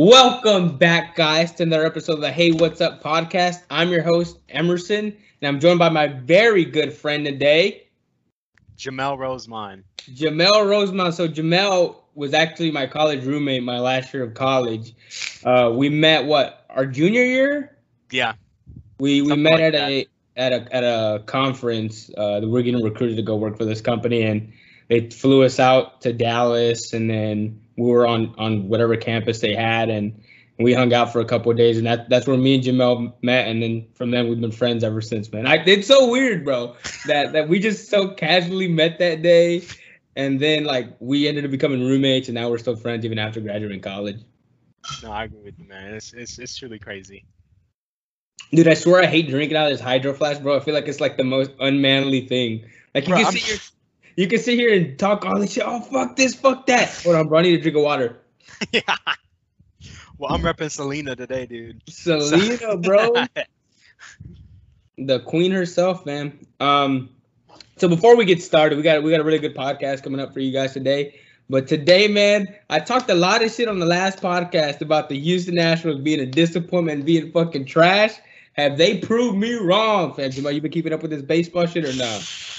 Welcome back, guys, to another episode of the Hey What's Up podcast. I'm your host, Emerson, and I'm joined by my very good friend today, Jamel Rosemont. Jamel Rosemont. So, Jamel was actually my college roommate my last year of college. Uh, we met, what, our junior year? Yeah. We, we Something met like at that. a at a at a conference. Uh, we're getting recruited to go work for this company, and they flew us out to Dallas, and then we were on on whatever campus they had, and we hung out for a couple of days, and that that's where me and Jamel met, and then from then we've been friends ever since, man. I it's so weird, bro, that that we just so casually met that day, and then like we ended up becoming roommates, and now we're still friends even after graduating college. No, I agree with you, man. It's it's it's truly crazy. Dude, I swear I hate drinking out of this hydro flask, bro. I feel like it's like the most unmanly thing. Like you Bro, can I'm- sit here, you can sit here and talk all this shit. Oh fuck this, fuck that. Hold on, bro. I need a drink of water. yeah. Well, I'm repping Selena today, dude. Selena, bro, the queen herself, man. Um, so before we get started, we got we got a really good podcast coming up for you guys today. But today, man, I talked a lot of shit on the last podcast about the Houston Nationals being a disappointment and being fucking trash. Have they proved me wrong, fam? You been keeping up with this baseball shit or not?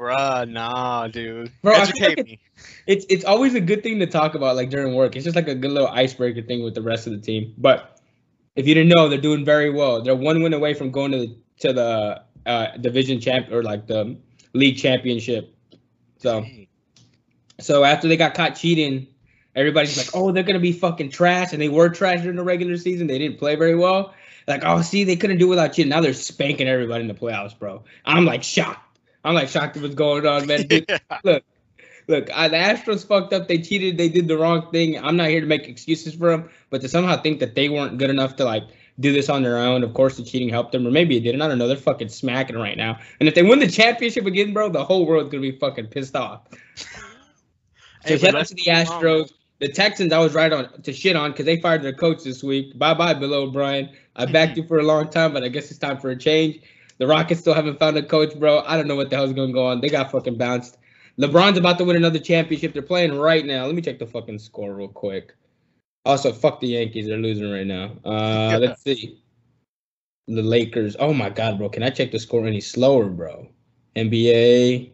Bruh, nah, dude. Bro, Educate like me. it's it's always a good thing to talk about like during work. It's just like a good little icebreaker thing with the rest of the team. But if you didn't know, they're doing very well. They're one win away from going to the to the uh, division champ or like the league championship. So Dang. so after they got caught cheating, everybody's like, oh, they're gonna be fucking trash, and they were trash during the regular season. They didn't play very well. Like, oh, see, they couldn't do it without cheating. Now they're spanking everybody in the playoffs, bro. I'm like shocked. I'm like shocked at what's going on, man. Dude, look, look, I, the Astros fucked up. They cheated. They did the wrong thing. I'm not here to make excuses for them, but to somehow think that they weren't good enough to like do this on their own. Of course, the cheating helped them, or maybe it didn't. I don't know. They're fucking smacking right now. And if they win the championship again, bro, the whole world's gonna be fucking pissed off. So shout out to the on. Astros. The Texans, I was right on to shit on because they fired their coach this week. Bye bye, Bill O'Brien. I backed you for a long time, but I guess it's time for a change. The Rockets still haven't found a coach, bro. I don't know what the hell's going to go on. They got fucking bounced. LeBron's about to win another championship. They're playing right now. Let me check the fucking score real quick. Also, fuck the Yankees. They're losing right now. Uh, let's see. The Lakers. Oh my god, bro. Can I check the score any slower, bro? NBA.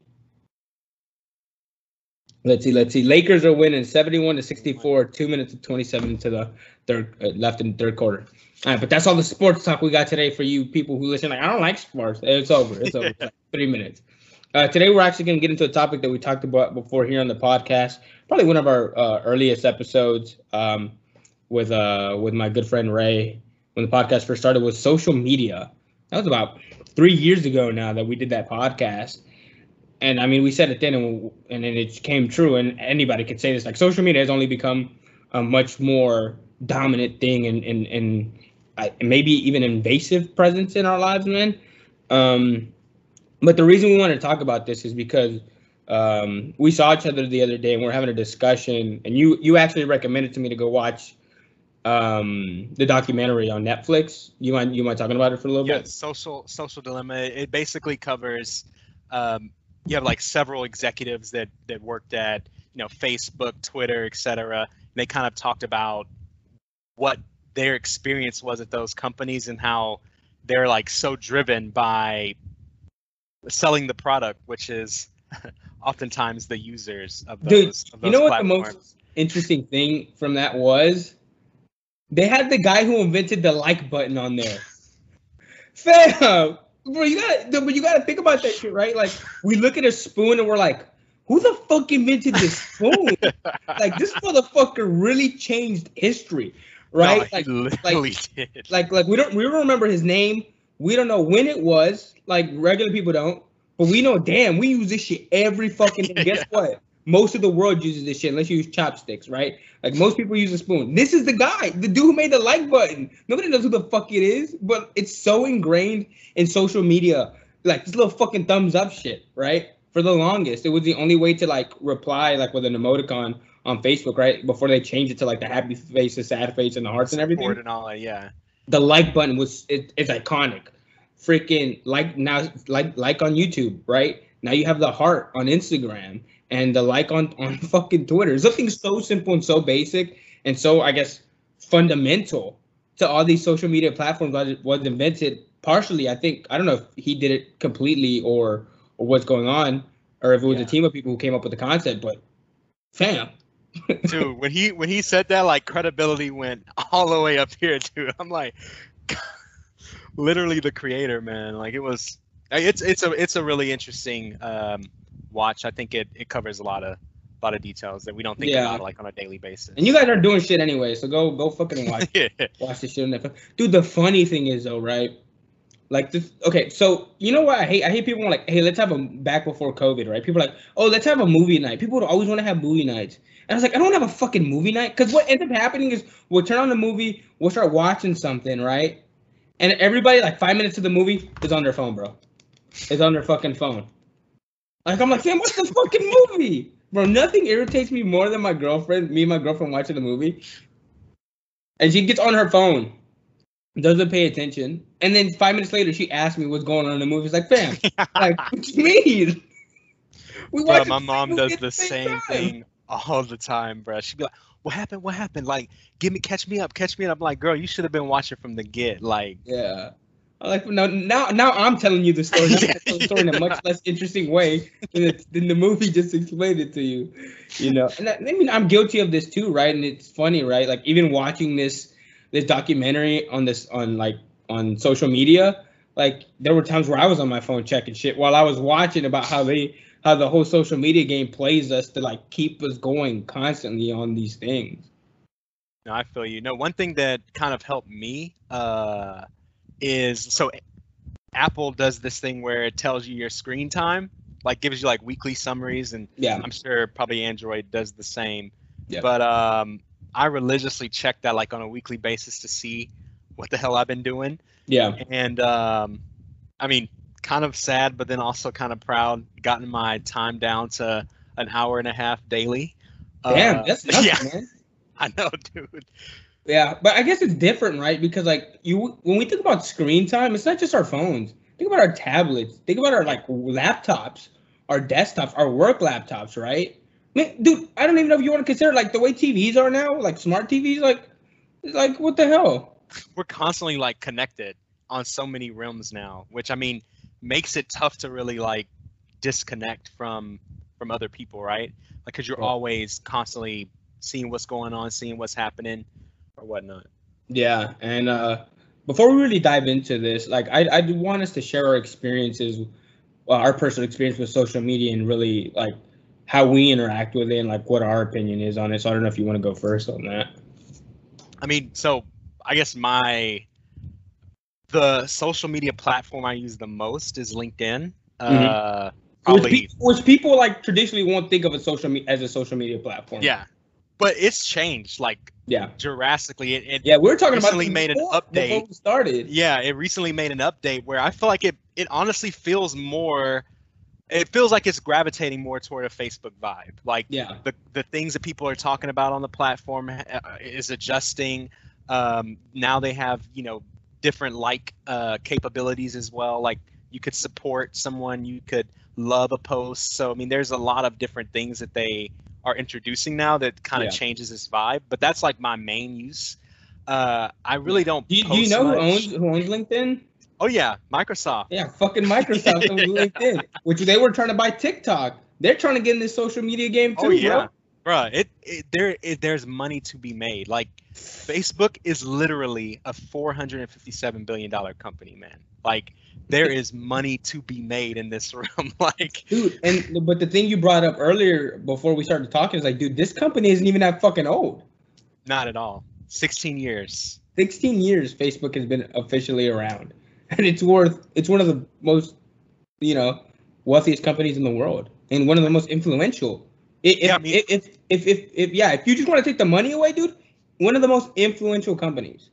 Let's see. Let's see. Lakers are winning 71 to 64. Two minutes and 27 into the third uh, left in the third quarter. All right, but that's all the sports talk we got today for you people who listen. Like, I don't like sports. It's over. It's over. It's like three minutes. Uh, today we're actually going to get into a topic that we talked about before here on the podcast. Probably one of our uh, earliest episodes um, with uh, with my good friend Ray when the podcast first started was social media. That was about three years ago now that we did that podcast. And I mean, we said it then, and, and then it came true. And anybody could say this: like, social media has only become a much more dominant thing, and and and maybe even invasive presence in our lives, man. Um, but the reason we want to talk about this is because um, we saw each other the other day, and we're having a discussion. And you you actually recommended to me to go watch um, the documentary on Netflix. You mind you mind talking about it for a little Yeah, bit? Yeah, social social dilemma. It basically covers. Um, you have like several executives that that worked at you know Facebook, Twitter, etc. And they kind of talked about what their experience was at those companies and how they're like so driven by selling the product, which is oftentimes the users of Dude, those. of You those know what the most interesting thing from that was? They had the guy who invented the like button on there. Fam, bro, you gotta, but you got to think about that shit, right? Like we look at a spoon and we're like, who the fuck invented this spoon? like this motherfucker really changed history, right? No, like, literally did. like like we don't we don't remember his name. We don't know when it was. Like regular people don't. But we know, damn, we use this shit every fucking day. Guess what? Most of the world uses this shit unless you use chopsticks, right? Like most people use a spoon. This is the guy, the dude who made the like button. Nobody knows who the fuck it is, but it's so ingrained in social media. Like this little fucking thumbs up shit, right? For the longest, it was the only way to like reply like with an emoticon on Facebook, right? Before they changed it to like the happy face, the sad face, and the hearts and everything and all that, yeah. the like button was it, it's iconic. Freaking like now like like on YouTube, right? Now you have the heart on Instagram and the like on on fucking Twitter. It's something so simple and so basic and so I guess fundamental to all these social media platforms was, was invented partially. I think I don't know if he did it completely or or what's going on, or if it was Yeah. a team of people who came up with the concept. But fam, dude when he when he said that like credibility went all the way up here dude i'm like literally the creator man like it was it's it's a it's a really interesting um watch i think it it covers a lot of a lot of details that we don't think Yeah. about like on a daily basis and you guys are doing shit anyway, so go go fucking watch yeah watch this shit on Netflix. Dude, the funny thing is though, right? Like this okay, so you know what I hate? I hate people like, hey, let's have a back before COVID, right? People are like, oh, let's have a movie night. People would always want to have movie nights. And I was like, I don't have a fucking movie night. Cause what ends up happening is we'll turn on the movie, we'll start watching something, right? And everybody, like five minutes of the movie, is on their phone, bro. Is on their fucking phone. Like I'm like, Sam, what's the fucking movie? Bro, nothing irritates me more than my girlfriend, me and my girlfriend watching the movie. And she gets on her phone, doesn't pay attention. And then five minutes later, she asks me what's going on in the movie. It's like, fam, like, what you mean? We Bro, watched my mom does the same time. thing all the time, bro. She'd be like, "What happened? What happened? Like, give me, catch me up, catch me up." I'm like, "Girl, you should have been watching from the get." Like, Yeah. I like now, now, now I'm telling you the story. Yeah, the story in a much less interesting way than the, than the movie just explained it to you. You know, and I, I mean, I'm guilty of this too, right? And it's funny, right? Like even watching this this documentary on this on like on social media, like there were times where I was on my phone checking shit while I was watching about how they how the whole social media game plays us to like keep us going constantly on these things. No, I feel you. No, one thing that kind of helped me uh, is so Apple does this thing where it tells you your screen time, like gives you like weekly summaries, and Yeah. I'm sure probably Android does the same. Yeah. But um, I religiously check that like on a weekly basis to see what the hell I've been doing, Yeah. and um, I mean, kind of sad, but then also kind of proud. Gotten my time down to an hour and a half daily. Damn, Uh, that's nothing, yeah, man. I know, dude. Yeah, but I guess it's different, right? Because like you, when we think about screen time, it's not just our phones. Think about our tablets. Think about our like laptops, our desktops, our work laptops, right? Man, dude, I don't even know if you want to consider like the way TVs are now, like smart TVs, like, like what the hell? we're constantly like connected on so many realms now, which I mean makes it tough to really like disconnect from from other people, right? Like because you're always constantly seeing what's going on, seeing what's happening, or whatnot. Yeah, and uh, before we really dive into this, like I, I do want us to share our experiences, well, our personal experience with social media, and really like how we interact with it, and like what our opinion is on it. So I don't know if you want to go first on that. I mean, so I guess my the social media platform I use the most is LinkedIn. Uh, Which, probably pe- which people like traditionally won't think of a social me- as a social media platform. yeah, but it's changed like yeah, drastically. It, it yeah. we are talking about Recently this made an update. started. yeah it recently made an update where i feel like it it honestly feels more it feels like it's gravitating more toward a facebook vibe like Yeah, the, the things that people are talking about on the platform uh, is adjusting um, now they have you know different like uh, capabilities as well like you could support someone you could love a post so i mean there's a lot of different things that they are introducing now that kind of Yeah. changes this vibe but that's like my main use uh, i really don't do you, do you know who owns who owns LinkedIn? Oh yeah, Microsoft. Yeah, fucking Microsoft owns LinkedIn, which they were trying to buy TikTok. They're trying to get in this social media game too, Oh yeah, bro. bruh. It, it there it, there's money to be made. Like Facebook is literally a 457 billion dollar company, man. Like there is money to be made in this room. like Dude, and but the thing you brought up earlier before we started talking is like, dude, this company isn't even that fucking old. not at all. 16 years. 16 years Facebook has been officially around. And it's worth it's one of the most, you know, wealthiest companies in the world and one of the most influential. If Yeah, I if, if, if, if, if yeah, if you just want to take the money away, dude, one of the most influential companies.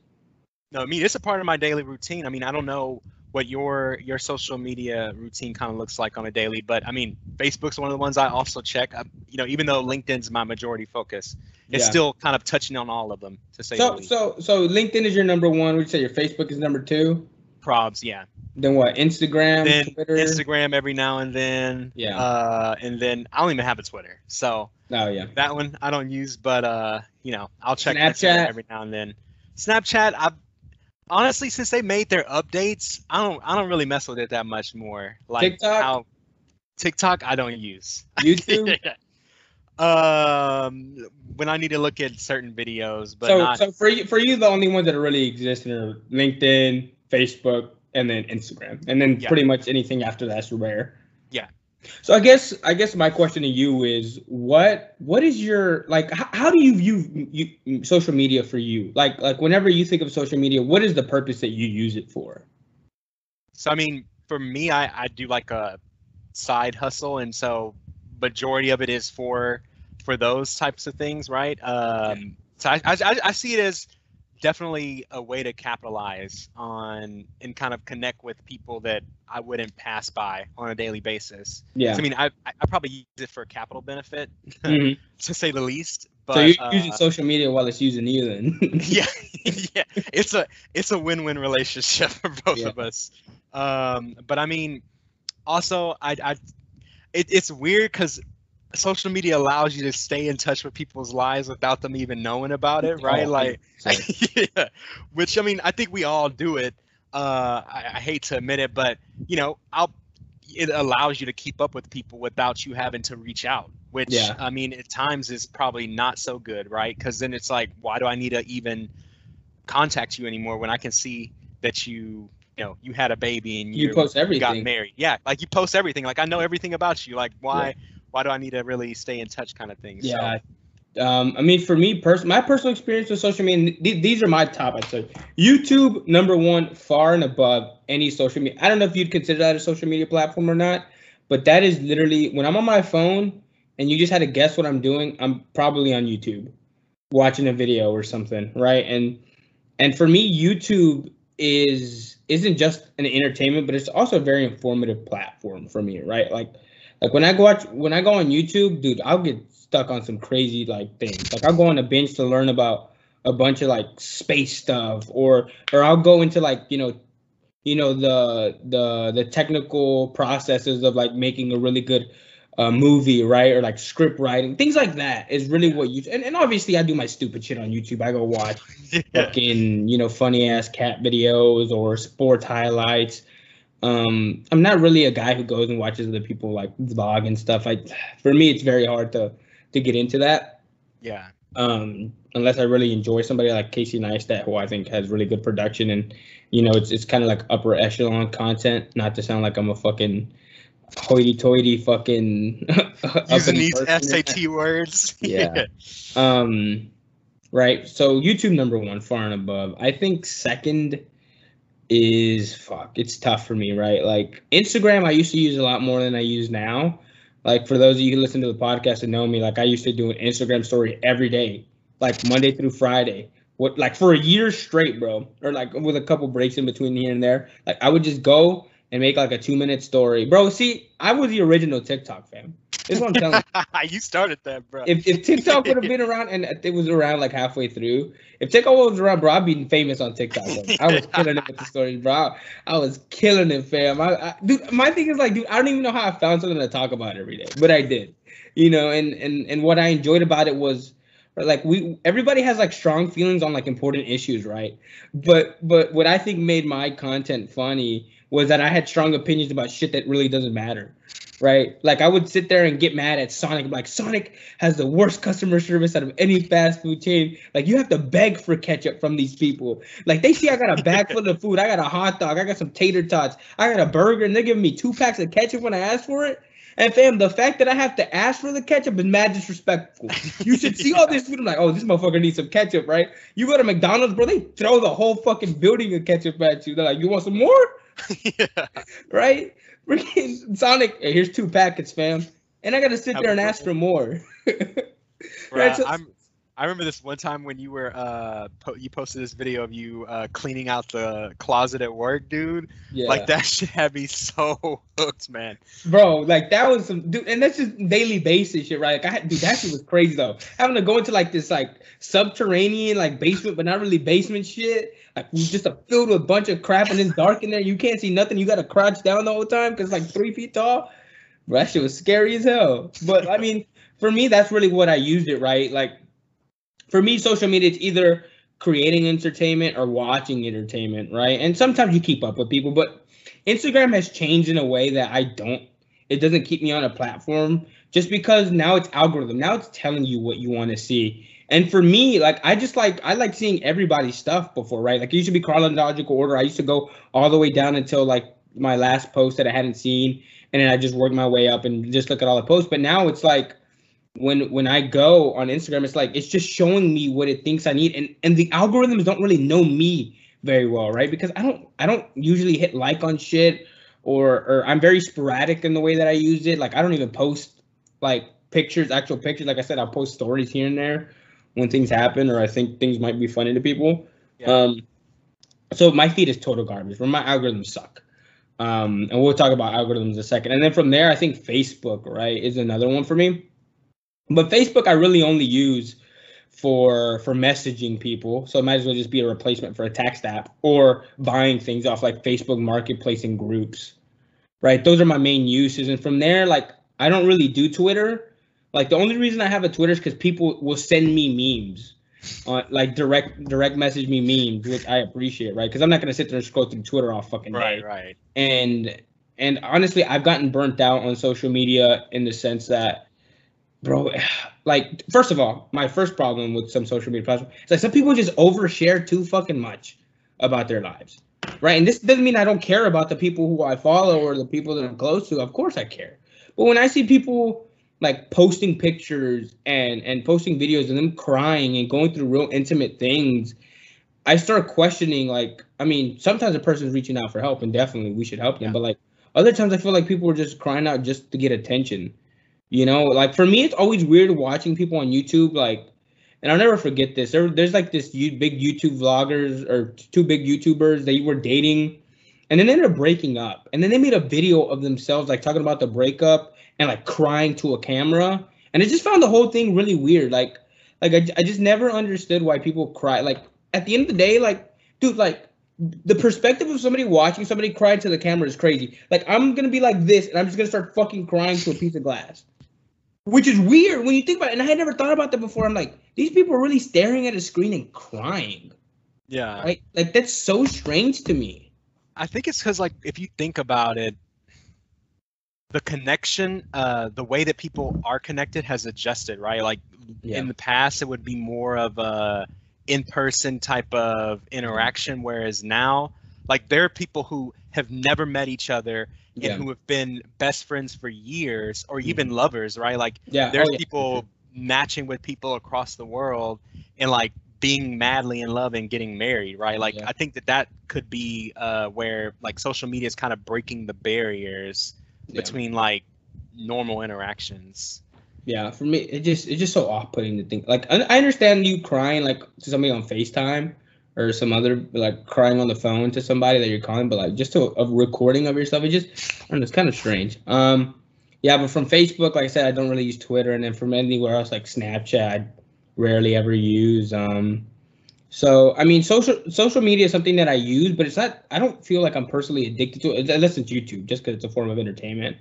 No, I mean it's a part of my daily routine. I mean I don't know what your your social media routine kind of looks like on a daily, but I mean Facebook's one of the ones I also check. I, you know, even though LinkedIn's my majority focus, it's Yeah. still kind of touching on all of them to say So so so LinkedIn is your number one. Would you say your Facebook is number two? Probs, yeah. Then what? Instagram, then Twitter. Instagram every now and then. Yeah. Uh, and then I don't even have a Twitter, so Oh yeah. that one I don't use. But uh, you know, I'll check Snapchat? Every now and then. Snapchat, I honestly since they made their updates, I don't I don't really mess with it that much more. Like TikTok? how TikTok I don't use. YouTube. um, when I need to look at certain videos, but so not so for you for you the only ones that really exist are LinkedIn, Facebook, and then Instagram, and then Yeah. pretty much anything after that's rare. Yeah. So I guess I guess my question to you is what what is your like how, how do you view you, social media for you? Like like whenever you think of social media what is the purpose that you use it for? So I mean, for me, I, I do like a side hustle, and so majority of it is for for those types of things, right? Um, So I, I I see it as definitely a way to capitalize on and kind of connect with people that I wouldn't pass by on a daily basis. yeah So, I mean, I I probably use it for capital benefit, Mhm. to say the least. But so you're uh, using social media while it's using you then yeah yeah it's a it's a win-win relationship for both Yeah. of us um but i mean also i i it, it's weird because social media allows you to stay in touch with people's lives without them even knowing about it right? Oh, like yeah. Which i mean i think we all do it. Uh I, I hate to admit it but you know i'll it allows you to keep up with people without you having to reach out which Yeah. i mean at times is probably not so good right? Because then it's like why do i need to even contact you anymore when i can see that you you know you had a baby and you you post got married? Yeah like you post everything. Like i know everything about you. Like why why do i need to really stay in touch kind of thing Yeah. Um, I mean, for me, pers- my personal experience with social media, th- these are my top. I'd say YouTube number one, far and above any social media. I don't know if you'd consider that a social media platform or not, but that is literally when I'm on my phone and you just had to guess what I'm doing. I'm probably on YouTube, watching a video or something, right? And and for me, YouTube is isn't just an entertainment, but it's also a very informative platform for me, right? Like like when I go watch when I go on YouTube, dude, I'll get stuck on some crazy like things. Like I'll go on a bench to learn about a bunch of like space stuff, or or I'll go into like you know, you know the the the technical processes of like making a really good uh, movie, right? Or like script writing, things like that is really what you. And, and obviously, I do my stupid shit on YouTube. I go watch yeah. fucking you know funny ass cat videos or sports highlights. Um, I'm not really a guy who goes and watches other people like vlog and stuff. I, for me, it's very hard to to get into that. yeah Um, unless I really enjoy somebody like Casey Neistat, who I think has really good production and you know it's it's kind of like upper echelon content. Not to sound like I'm a fucking hoity-toity fucking using these sat words Yeah. Um, right. So YouTube number one, far and above. I think second is fuck. It's tough for me, right? Like Instagram, I used to use a lot more than I use now. Like for those of you who listen to the podcast and know me, like I used to do an Instagram story every day, like Monday through Friday. What like for a year straight, bro, or like with a couple breaks in between here and there. Like I would just go and make like a two minute story, bro. See, I was the original TikTok fam. This is what I'm telling you you started that bro if, if TikTok would have been around and it was around like halfway through, if TikTok was around, bro, I'd be famous on TikTok. Bro. I was killing it with the stories, bro. I, I was killing it, fam. I, I, dude, my thing is like, dude, I don't even know how I found something to talk about every day, but I did, you know. And and and what I enjoyed about it was like we everybody has like strong feelings on like important issues, right? But but what I think made my content funny was that I had strong opinions about shit that really doesn't matter right? Like I would sit there and get mad at Sonic. Like Sonic has the worst customer service out of any fast food chain. Like you have to beg for ketchup from these people. Like they see I got a bag full of food. I got a hot dog. I got some tater tots. I got a burger, and they're giving me two packs of ketchup when I ask for it. And fam, the fact that I have to ask for the ketchup is mad disrespectful. You should see all this food. I'm like, oh, this motherfucker needs some ketchup, right? You go to McDonald's, bro, they throw the whole fucking building of ketchup at you. They're like, you want some more? yeah. right? Freaking Sonic, hey, here's two packets, fam. And I gotta sit there and ask for more. Right, so- I'm I remember this one time when you were uh po- you posted this video of you uh cleaning out the closet at work, dude. Yeah. Like that shit had me so hooked, man. Bro, like that was some dude, and that's just daily basis shit, right? Like I had, dude, that shit was crazy though. Having to go into like this like subterranean like basement, but not really basement shit. Like just a filled with a bunch of crap, and it's dark in there. You can't see nothing. You got to crouch down the whole time because like three feet tall. Bro, that shit was scary as hell. But I mean, for me, that's really what I used it, right? Like for me, social media it's either creating entertainment or watching entertainment, right? And sometimes you keep up with people, but Instagram has changed in a way that I don't. It doesn't keep me on a platform just because now it's algorithm. Now it's telling you what you want to see. And for me, like I just like I like seeing everybody's stuff before, right? Like it used to be chronological order. I used to go all the way down until like my last post that I hadn't seen, and then I just work my way up and just look at all the posts. But now it's like when when I go on Instagram, it's like it's just showing me what it thinks I need, and and the algorithms don't really know me very well, right? Because I don't I don't usually hit like on shit, or or I'm very sporadic in the way that I use it. Like I don't even post like pictures, actual pictures. Like I said, I'll post stories here and there when things happen, or I think things might be funny to people. Yeah. Um, so my feed is total garbage. Where my algorithms suck. Um, and we'll talk about algorithms in a second. And then from there, I think Facebook, right, is another one for me. But Facebook, I really only use for for messaging people. So it might as well just be a replacement for a text app or buying things off like Facebook Marketplace and groups. Right? Those are my main uses. And from there, like I don't really do Twitter. Like the only reason I have a Twitter is because people will send me memes. Uh, like direct direct message me memes, which I appreciate, right? Because I'm not gonna sit there and scroll through Twitter all fucking day Right, right. and and honestly i've gotten burnt out on social media in the sense that bro like first of all my first problem with some social media platforms is like some people just overshare too fucking much about their lives right and this doesn't mean i don't care about the people who i follow or the people that i'm close to of course i care but when i see people like posting pictures and and posting videos and them crying and going through real intimate things I start questioning like I mean sometimes a person's reaching out for help and definitely we should help them Yeah. but like other times I feel like people are just crying out just to get attention you know like for me it's always weird watching people on YouTube like and I'll never forget this there, there's like this big YouTube vloggers or two big YouTubers they were dating and then they ended up breaking up and then they made a video of themselves like talking about the breakup and like crying to a camera and I just found the whole thing really weird like like I, I just never understood why people cry like at the end of the day, like, dude, like the perspective of somebody watching somebody cry to the camera is crazy. Like, I'm gonna be like this, and I'm just gonna start fucking crying to a piece of glass, which is weird when you think about it. And I had never thought about that before. I'm like, these people are really staring at a screen and crying. Yeah. Like, like that's so strange to me. I think it's because like if you think about it, the connection, uh, the way that people are connected has adjusted, right? Like Yeah. in the past, it would be more of a in-person type of interaction, whereas now, like there are people who have never met each other and Yeah. who have been best friends for years, or even lovers, right? Like Yeah. there's oh, people matching with people across the world and like being madly in love and getting married right like i think that that could be uh where like social media is kind of breaking the barriers Yeah. between like normal interactions Yeah, for me, it just it's just so off putting to think. Like I, I understand you crying like to somebody on Facetime or some other like crying on the phone to somebody that you're calling, but like just to a recording of yourself, it just I don't know, it's kind of strange. Um, yeah, but from Facebook, like I said, I don't really use Twitter, and then from anywhere else like Snapchat, I rarely ever use. Um, so I mean, social social media is something that I use, but it's not. I don't feel like I'm personally addicted to it unless it's YouTube, just because it's a form of entertainment.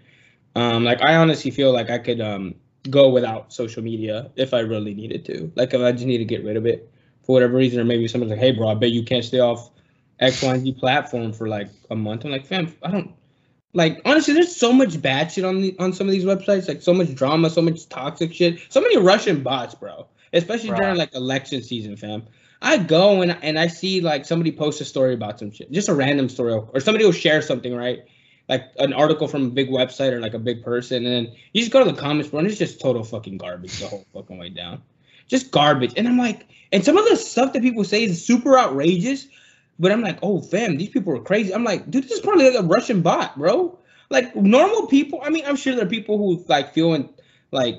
Um, like I honestly feel like I could um go without social media if I really needed to. Like if I just need to get rid of it for whatever reason, or maybe someone's like, "Hey, bro, I bet you can't stay off X, Y, and Z platform for like a month." I'm like, "Fam, I don't." Like honestly, there's so much bad shit on the on some of these websites. Like so much drama, so much toxic shit, so many Russian bots, bro. Especially during like election season, fam. I go and and I see like somebody post a story about some shit, just a random story, or somebody will share something, right? Like an article from a big website or like a big person, and then you just go to the comments, bro, and it's just total fucking garbage the whole fucking way down, just garbage. And I'm like, and some of the stuff that people say is super outrageous, but I'm like, oh fam, these people are crazy. I'm like, dude, this is probably like a Russian bot, bro. Like normal people. I mean, I'm sure there are people who like feel in, like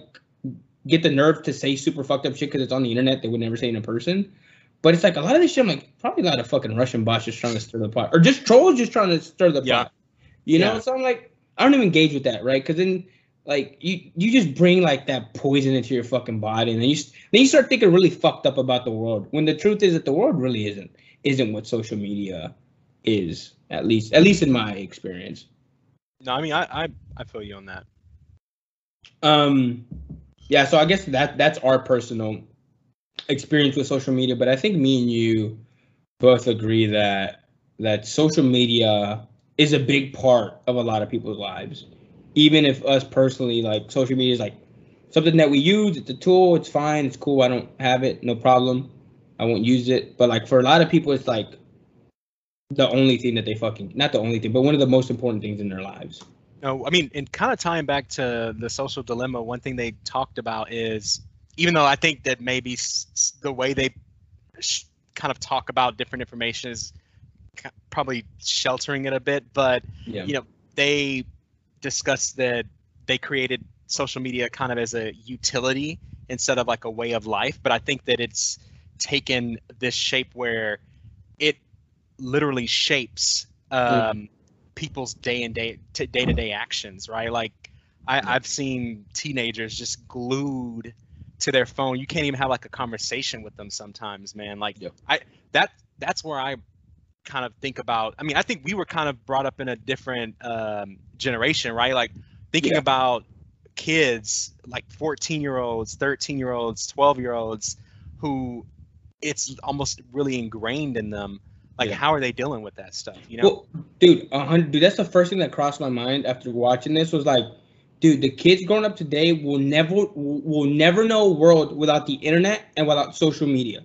get the nerve to say super fucked up shit because it's on the internet they would never say in a person. But it's like a lot of this shit. I'm like probably a lot of fucking Russian bots just trying to stir the pot, or just trolls just trying to stir the Yeah. pot. You know, Yeah. so I'm like, I don't even engage with that, right? Because then, like, you you just bring like that poison into your fucking body, and then you then you start thinking really fucked up about the world. When the truth is that the world really isn't isn't what social media is. At least at least in my experience. No, I mean I I, I feel you on that. Um, yeah. So I guess that that's our personal experience with social media. But I think me and you both agree that that social media is a big part of a lot of people's lives. Even if us personally, like social media is like something that we use. It's a tool. It's fine. It's cool. I don't have it. No problem. I won't use it. But like for a lot of people, it's like the only thing that they fucking not the only thing, but one of the most important things in their lives. No, I mean, and kind of tying back to the social dilemma, one thing they talked about is even though I think that maybe s- the way they sh- kind of talk about different information is probably sheltering it a bit, but Yeah. you know, they discussed that they created social media kind of as a utility instead of like a way of life. But I think that it's taken this shape where it literally shapes um, people's day and day to day to day actions, right? Like I, I've seen teenagers just glued to their phone. You can't even have like a conversation with them sometimes, man. Like Yep. I that that's where I kind of think about. I mean, I think we were kind of brought up in a different um, generation, right? Like thinking Yeah. about kids like 14 year olds 13 year olds 12 year olds who it's almost really ingrained in them like Yeah. how are they dealing with that stuff you know Well, dude, dude, that's the first thing that crossed my mind after watching this was like, dude, the kids growing up today will never will never know a world without the internet and without social media,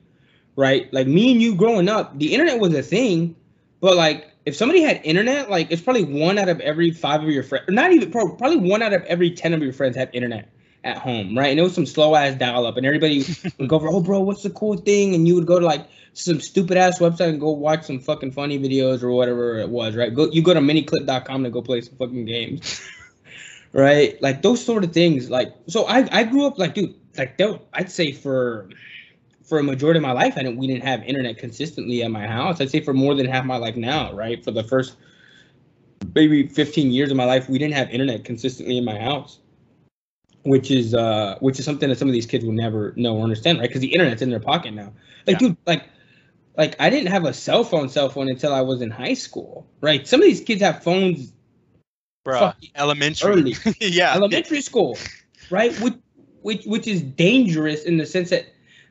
right? Like me and you growing up, the internet was a thing, but like if somebody had internet, like it's probably one out of every five of your friends, not even probably one out of every ten of your friends have internet at home, right? And it was some slow ass dial up, and everybody would go over, oh, bro, what's the cool thing? And you would go to like some stupid ass website and go watch some fucking funny videos or whatever it was, right? Go you go to miniclip.com to go play some fucking games. Right? Like those sort of things. Like so I I grew up like dude, like that I'd say for for a majority of my life I didn't we didn't have internet consistently at my house. I'd say for more than half my life now, right? For the first maybe 15 years of my life, we didn't have internet consistently in my house. Which is uh which is something that some of these kids will never know or understand, right? Because the internet's in their pocket now. Like, Yeah. dude, like like I didn't have a cell phone cell phone until I was in high school, right? Some of these kids have phones Fuck, elementary early. yeah elementary school, right? Which, which which is dangerous in the sense that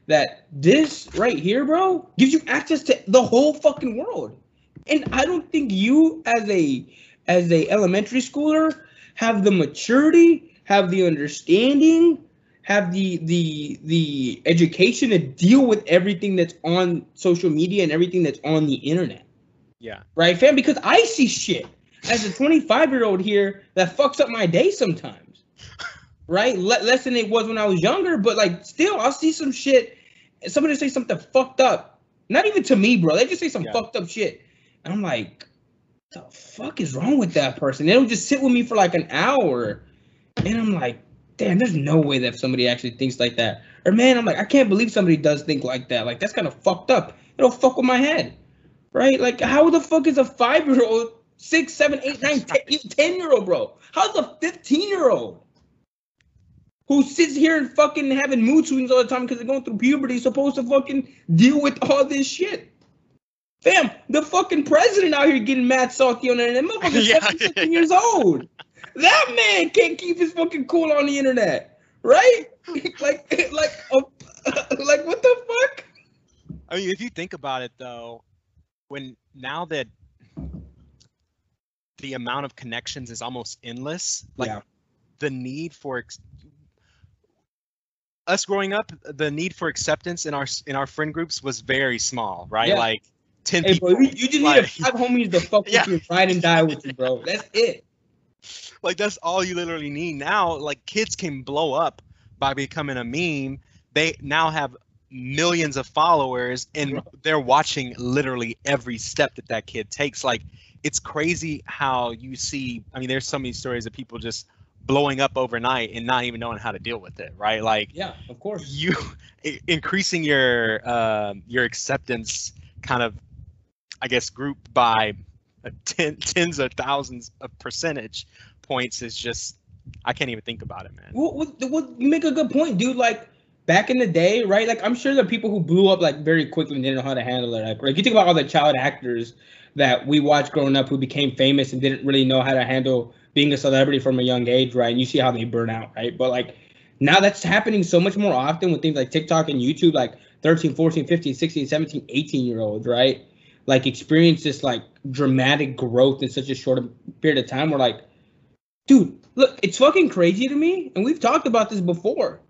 that this right here, bro, gives you access to the whole fucking world. And I don't think you as a as a elementary schooler have the maturity, have the understanding, have the the the education to deal with everything that's on social media and everything that's on the internet yeah right, fam? Because I see shit as a 25 year old here that fucks up my day sometimes, right? Le- less than it was when I was younger, but like still, I'll see some shit. Somebody say something fucked up, not even to me, bro. They just say some Yeah. fucked up shit, and I'm like, the fuck is wrong with that person? They'll just sit with me for like an hour, and I'm like, damn, there's no way that somebody actually thinks like that. Or man, I'm like, I can't believe somebody does think like that. Like that's kind of fucked up. It'll fuck with my head right? Like, how the fuck is a five year old, six, seven, eight, nine, ten, even 10 year old, bro? How's a 15 year old who sits here and fucking having mood swings all the time because they're going through puberty supposed to fucking deal with all this shit? Fam, the fucking president out here getting mad salty on the internet. Motherfucker's Yeah, 17 years old. That man can't keep his fucking cool on the internet, right? like, like, uh, like, what the fuck? I mean, if you think about it, though, when now that the amount of connections is almost endless, like Yeah. the need for ex- us growing up, the need for acceptance in our in our friend groups was very small, right? Yeah. Like ten Hey, people. bro, you, you just need like, five homies to fuck with you ride and die with you, bro. That's it. like that's all you literally need now like kids can blow up by becoming a meme they now have millions of followers and they're watching literally every step that that kid takes like it's crazy how you see i mean there's so many stories of people just blowing up overnight and not even knowing how to deal with it, right? Like Yeah, of course. you increasing your um, your acceptance kind of I guess group by a ten, tens of thousands of percentage points is just I can't even think about it, man. Well, well, well, you make a good point, dude. Like back in the day, right? Like I'm sure the people who blew up like very quickly and didn't know how to handle it. Like, like you think about all the child actors that we watched growing up who became famous and didn't really know how to handle being a celebrity from a young age, right? And you see how they burn out, right? But like now that's happening so much more often with things like TikTok and YouTube, like 13, 14, 15, 16, 17, 18 year olds, right? Like experience this like dramatic growth in such a short period of time. We're like, dude, look, it's fucking crazy to me, and we've talked about this before,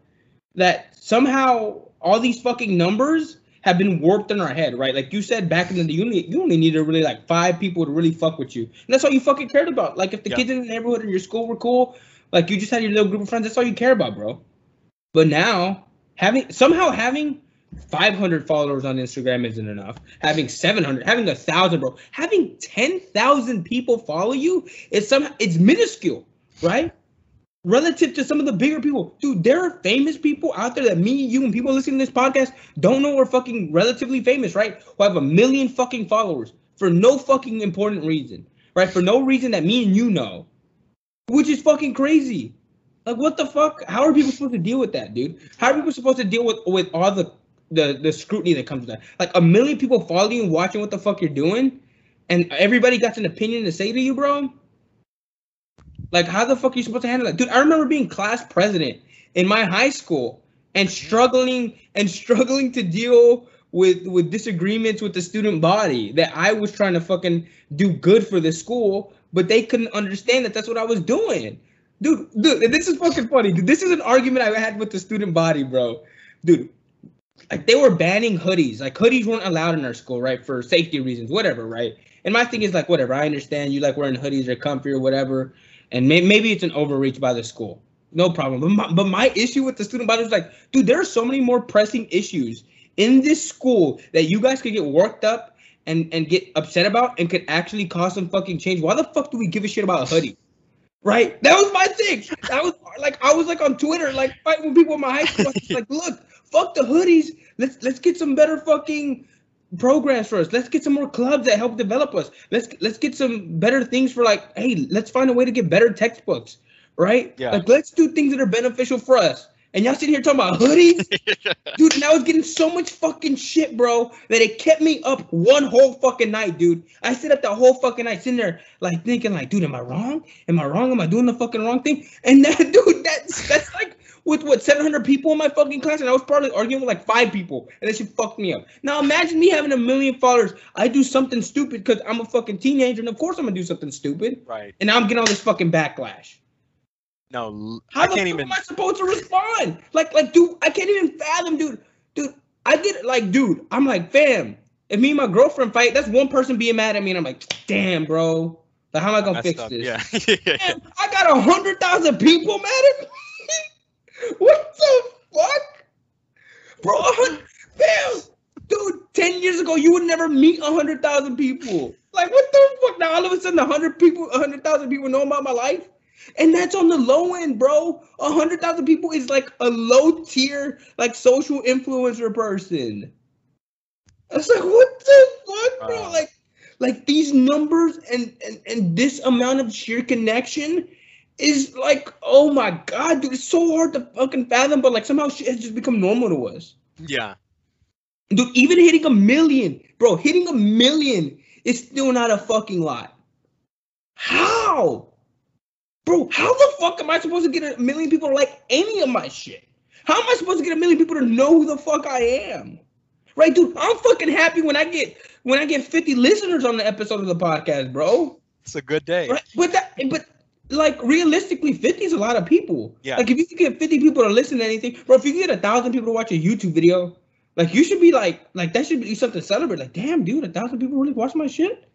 that somehow all these fucking numbers have been warped in our head, right? Like you said back in the you only you only needed really like five people to really fuck with you, and that's all you fucking cared about. Like if the Yeah. kids in the neighborhood or your school were cool, like you just had your little group of friends. That's all you care about, bro. But now having somehow having 500 followers on Instagram isn't enough. Having 700, having a thousand, bro, having 10,000 people follow you is somehow it's minuscule, right? Relative to some of the bigger people, dude, there are famous people out there that me, you, and people listening to this podcast don't know are fucking relatively famous, right? Who have a million fucking followers for no fucking important reason, right? For no reason that me and you know, which is fucking crazy. Like, what the fuck? How are people supposed to deal with that, dude? How are people supposed to deal with with all the the the scrutiny that comes with that? Like a million people following you and watching what the fuck you're doing, and everybody got an opinion to say to you, bro. Like, how the fuck are you supposed to handle that, dude? I remember being class president in my high school and struggling and struggling to deal with with disagreements with the student body that I was trying to fucking do good for the school, but they couldn't understand that that's what I was doing. Dude, dude, this is fucking funny. Dude, this is an argument I had with the student body, bro. Dude, like they were banning hoodies. Like hoodies weren't allowed in our school, right? For safety reasons, whatever, right? And my thing is like, whatever. I understand you like wearing hoodies, they're comfy or whatever. And may- maybe it's an overreach by the school. No problem. But my, but my issue with the student body is like, dude, there are so many more pressing issues in this school that you guys could get worked up and and get upset about and could actually cause some fucking change. Why the fuck do we give a shit about a hoodie? Right? That was my thing. That was like I was like on Twitter, like fighting with people in my high school. Like, look, fuck the hoodies. Let's let's get some better fucking programs for us. Let's get some more clubs that help develop us. Let's let's get some better things for like, hey, let's find a way to get better textbooks, right? Yeah. Like let's do things that are beneficial for us. And y'all sitting here talking about hoodies, dude. And I was getting so much fucking shit, bro, that it kept me up one whole fucking night, dude. I sit up the whole fucking night sitting there, like thinking, like, dude, am I wrong? Am I wrong? Am I doing the fucking wrong thing? And that, dude, that's that's like with what 700 people in my fucking class, and I was probably arguing with like five people, and that shit fucked me up. Now imagine me having a million followers. I do something stupid because I'm a fucking teenager, and of course I'm gonna do something stupid, right. and now I'm getting all this fucking backlash. No, How I the can't fuck even. am I supposed to respond? Like, like, dude, I can't even fathom, dude. Dude, I get it. Like, dude, I'm like, fam. If me and my girlfriend fight, that's one person being mad at me, and I'm like, damn, bro. Like, how am I gonna fix up. this? Yeah. Man, I got a hundred thousand people mad at me. What the fuck, bro? Fam, dude, ten years ago, you would never meet a hundred thousand people. Like, what the fuck? Now all of a sudden, a hundred people, a hundred thousand people know about my life. And that's on the low end, bro. A hundred thousand people is like a low tier, like social influencer person. I was like, what the fuck, bro? Wow. Like, like these numbers and, and and this amount of sheer connection is like, oh my god, dude, it's so hard to fucking fathom. But like somehow shit has just become normal to us. yeah. Dude, even hitting a million, bro, hitting a million is still not a fucking lot. How? Bro, how the fuck am I supposed to get a million people to like any of my shit? How am I supposed to get a million people to know who the fuck I am? Right, dude, I'm fucking happy when I get when I get 50 listeners on the episode of the podcast, bro. It's a good day. Right? But that but like realistically, 50 is a lot of people. Yeah. Like if you can get 50 people to listen to anything, bro, if you can get a thousand people to watch a YouTube video, like you should be like, like that should be something to celebrate. Like, damn, dude, a thousand people really watch my shit.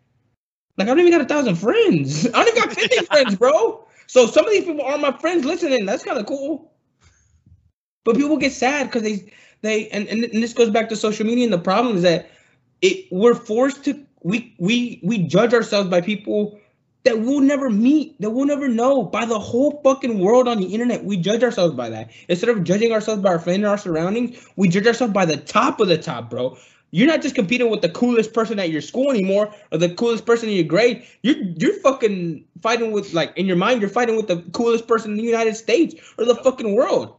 Like I don't even got a thousand friends. I don't even got 50 friends, bro. So some of these people are my friends listening. That's kind of cool. But people get sad because they they and, and and this goes back to social media and the problem is that it we're forced to we we we judge ourselves by people that we'll never meet, that we'll never know by the whole fucking world on the internet. We judge ourselves by that. Instead of judging ourselves by our friends and our surroundings, we judge ourselves by the top of the top, bro. You're not just competing with the coolest person at your school anymore or the coolest person in your grade. You're you're fucking fighting with like in your mind, you're fighting with the coolest person in the United States or the fucking world.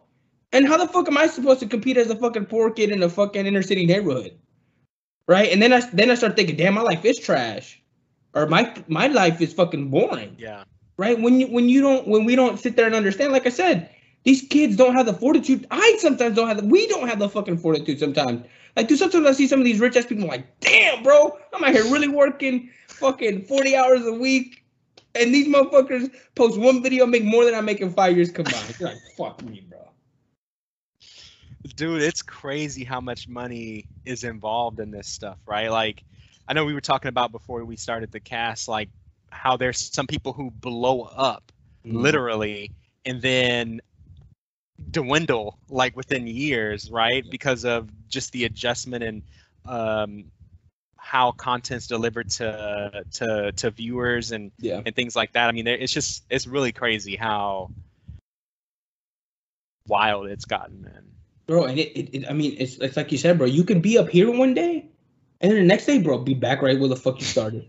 And how the fuck am I supposed to compete as a fucking poor kid in a fucking inner city neighborhood? Right? And then I then I start thinking, damn, my life is trash. Or my my life is fucking boring. Yeah. Right? When you when you don't when we don't sit there and understand, like I said, these kids don't have the fortitude. I sometimes don't have the we don't have the fucking fortitude sometimes. Like, dude, sometimes I see some of these rich ass people I'm like, damn, bro, I'm out here really working fucking 40 hours a week. And these motherfuckers post one video, make more than I make in five years combined. You're like, fuck me, bro. Dude, it's crazy how much money is involved in this stuff, right? Like, I know we were talking about before we started the cast, like how there's some people who blow up Mm-hmm. literally and then dwindle like within years, right? Because of just the adjustment and um, how content's delivered to to to viewers and Yeah. and things like that. I mean, it's just it's really crazy how wild it's gotten, man. Bro, and it, it, it I mean, it's it's like you said, bro. You can be up here one day, and then the next day, bro, be back right where the fuck you started.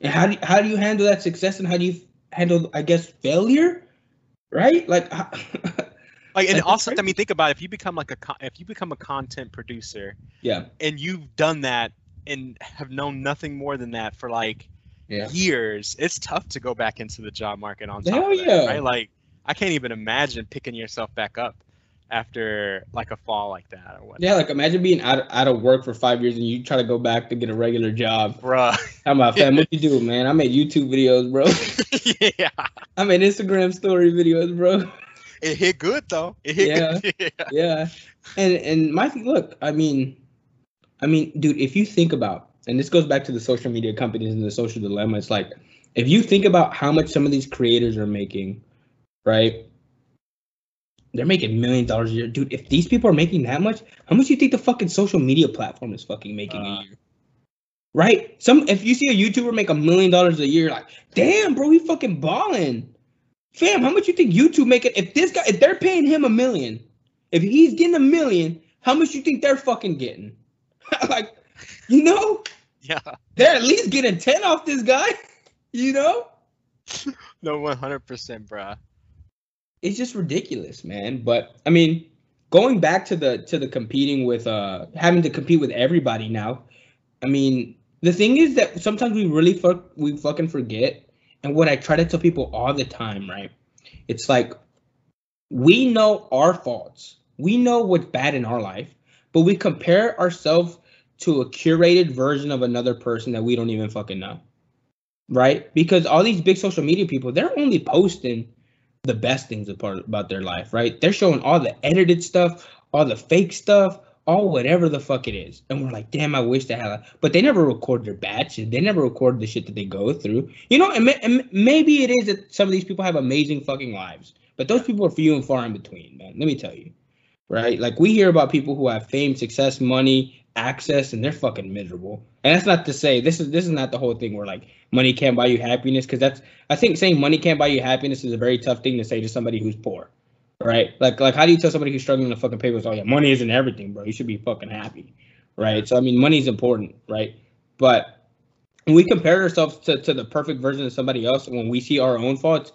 And how do you, how do you handle that success, and how do you handle, I guess, failure? Right? Like, how- Like, and also, I mean, think about it, if you become like a con- if you become a content producer yeah, and you've done that and have known nothing more than that for like yeah. years, it's tough to go back into the job market on top Hell of that, yeah. right? Like, I can't even imagine picking yourself back up after like a fall like that or what. Yeah, like imagine being out, out of work for five years and you try to go back to get a regular job. Bruh. How about fam, what you do, man? I made YouTube videos, bro. yeah. I made Instagram story videos, bro. It hit good though. It hit good. yeah. yeah and and my thing look i mean i mean dude if you think about and this goes back to the social media companies and the social dilemma it's like if you think about how much some of these creators are making right they're making million dollars a year dude if these people are making that much how much do you think the fucking social media platform is fucking making Uh. a year right some if you see a youtuber make a million dollars a year like damn bro he fucking balling fam how much you think youtube making if this guy if they're paying him a million if he's getting a million, how much you think they're fucking getting? like, you know, Yeah. they're at least getting 10 off this guy. You know? No, one hundred percent, bruh. It's just ridiculous, man. But I mean, going back to the to the competing with uh having to compete with everybody now. I mean, the thing is that sometimes we really fuck we fucking forget. And what I try to tell people all the time, right? It's like we know our faults. We know what's bad in our life, but we compare ourselves to a curated version of another person that we don't even fucking know. Right? Because all these big social media people, they're only posting the best things about, about their life, right? They're showing all the edited stuff, all the fake stuff, all whatever the fuck it is. And we're like, damn, I wish they had. But they never record their shit. They never record the shit that they go through. You know, and, and maybe it is that some of these people have amazing fucking lives. But those people are few and far in between, man. Let me tell you. Right? Like we hear about people who have fame, success, money, access, and they're fucking miserable. And that's not to say this is this is not the whole thing where like money can't buy you happiness, because that's I think saying money can't buy you happiness is a very tough thing to say to somebody who's poor. Right? Like like how do you tell somebody who's struggling to fucking pay bills, oh yeah, money isn't everything, bro. You should be fucking happy. Right? So I mean money's important, right? But we compare ourselves to, to the perfect version of somebody else, when we see our own faults,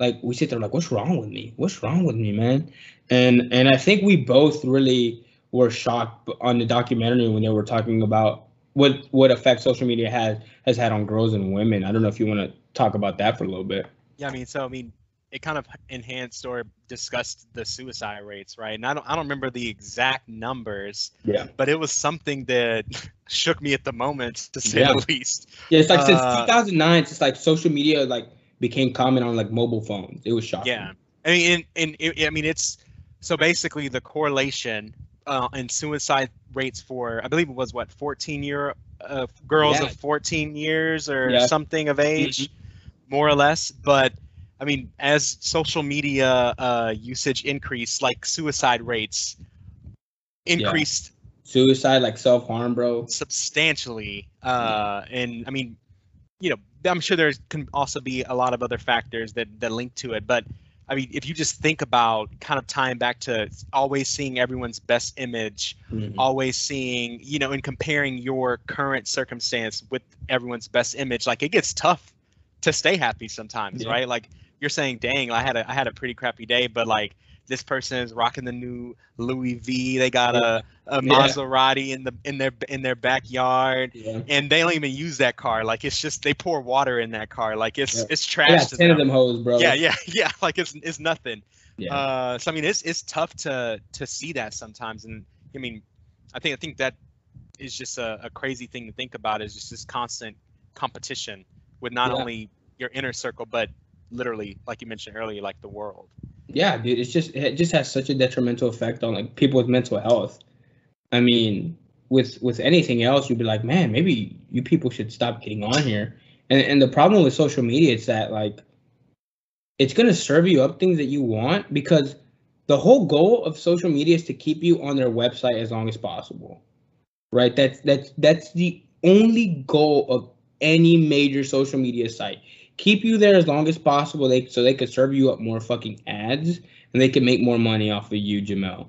like we sit there like, what's wrong with me? What's wrong with me, man? And and I think we both really were shocked on the documentary when they were talking about what what effect social media has has had on girls and women. I don't know if you want to talk about that for a little bit. Yeah, I mean, so I mean, it kind of enhanced or discussed the suicide rates, right? And I don't, I don't remember the exact numbers, Yeah. but it was something that shook me at the moment, to say Yeah. the least. Yeah, it's like since Uh, 2009, it's like social media like became common on like mobile phones. It was shocking. Yeah, I mean, and, and it, I mean, it's so basically the correlation uh, in suicide rates for, I believe it was what, 14 year uh, girls Yeah. of 14 years or Yeah. something of age, more or less. But I mean, as social media uh, usage increased, like suicide rates increased Suicide, like self harm, bro. substantially. Uh, and I mean, you know, I'm sure there can also be a lot of other factors that that link to it, but I mean, if you just think about kind of tying back to always seeing everyone's best image, mm-hmm. always seeing, you know, and comparing your current circumstance with everyone's best image, like it gets tough to stay happy sometimes, yeah. right? Like you're saying, dang, I had a I had a pretty crappy day, but like this person is rocking the new Louis V. They got a, a Maserati yeah. in the in their in their backyard, yeah. and they don't even use that car. Like it's just they pour water in that car. Like it's yeah. it's trash. Yeah, ten them. of them hoes, bro. Yeah, yeah, yeah. Like it's it's nothing. Yeah. Uh, so I mean, it's it's tough to to see that sometimes, and I mean, I think I think that is just a, a crazy thing to think about. Is just this constant competition with not only your inner circle, but literally, like you mentioned earlier, like the world yeah, dude, it's just it just has such a detrimental effect on like people with mental health. I mean, with with anything else, you'd be like, man, maybe you people should stop getting on here. And and the problem with social media is that like it's gonna serve you up things that you want because the whole goal of social media is to keep you on their website as long as possible. Right? That's that's that's the only goal of any major social media site keep you there as long as possible they so they could serve you up more fucking ads and they can make more money off of you, Jamel.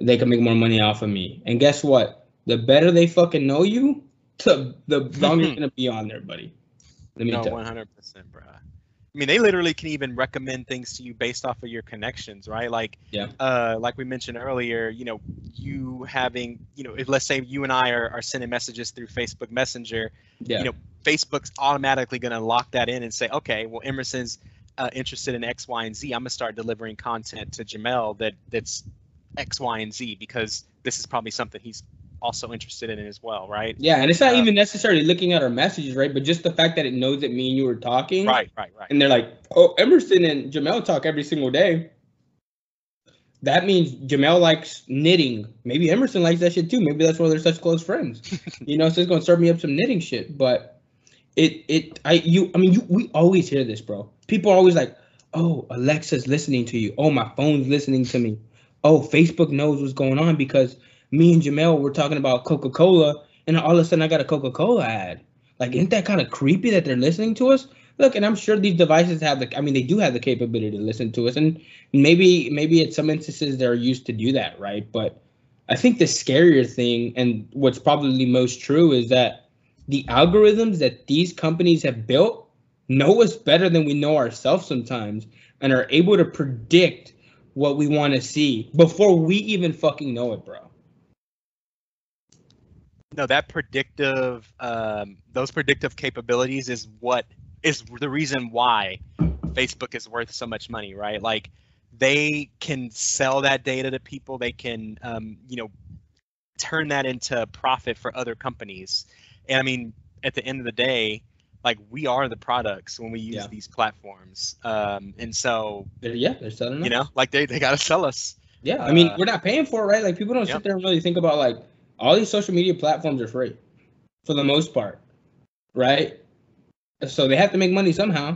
They can make more money off of me. And guess what? The better they fucking know you, the the longer you're gonna be on there, buddy. Let me no, one hundred percent, bro. I mean, they literally can even recommend things to you based off of your connections, right? Like, yeah, uh, like we mentioned earlier, you know, you having, you know, if let's say you and I are, are sending messages through Facebook Messenger, yeah. you know, Facebook's automatically going to lock that in and say, okay, well, Emerson's uh, interested in X, Y, and Z. I'm going to start delivering content to Jamel that that's X, Y, and Z because this is probably something he's also interested in as well, right? Yeah, and it's not uh, even necessarily looking at our messages, right? But just the fact that it knows that me and you were talking. Right, right, right. And they're like, oh, Emerson and Jamel talk every single day. That means Jamel likes knitting. Maybe Emerson likes that shit too. Maybe that's why they're such close friends. you know, so it's gonna serve me up some knitting shit. But it it I you I mean you we always hear this, bro. People are always like, "Oh, Alexa's listening to you. Oh, my phone's listening to me. Oh, Facebook knows what's going on because me and Jamel were talking about Coca-Cola and all of a sudden I got a Coca-Cola ad." Like, isn't that kind of creepy that they're listening to us? Look, and I'm sure these devices have the I mean they do have the capability to listen to us and maybe maybe at some instances they're used to do that, right? But I think the scarier thing and what's probably most true is that the algorithms that these companies have built know us better than we know ourselves sometimes and are able to predict what we want to see before we even fucking know it, bro. No, that predictive, um, those predictive capabilities is what is the reason why Facebook is worth so much money, right? Like they can sell that data to people. They can, um, you know, turn that into profit for other companies. And I mean, at the end of the day, like we are the products when we use yeah. these platforms. Um, and so they're, yeah, they're selling. You know, like they, they got to sell us. Yeah, I mean, uh, we're not paying for it, right? Like people don't yep. sit there and really think about like all these social media platforms are free for the most part, right? So they have to make money somehow,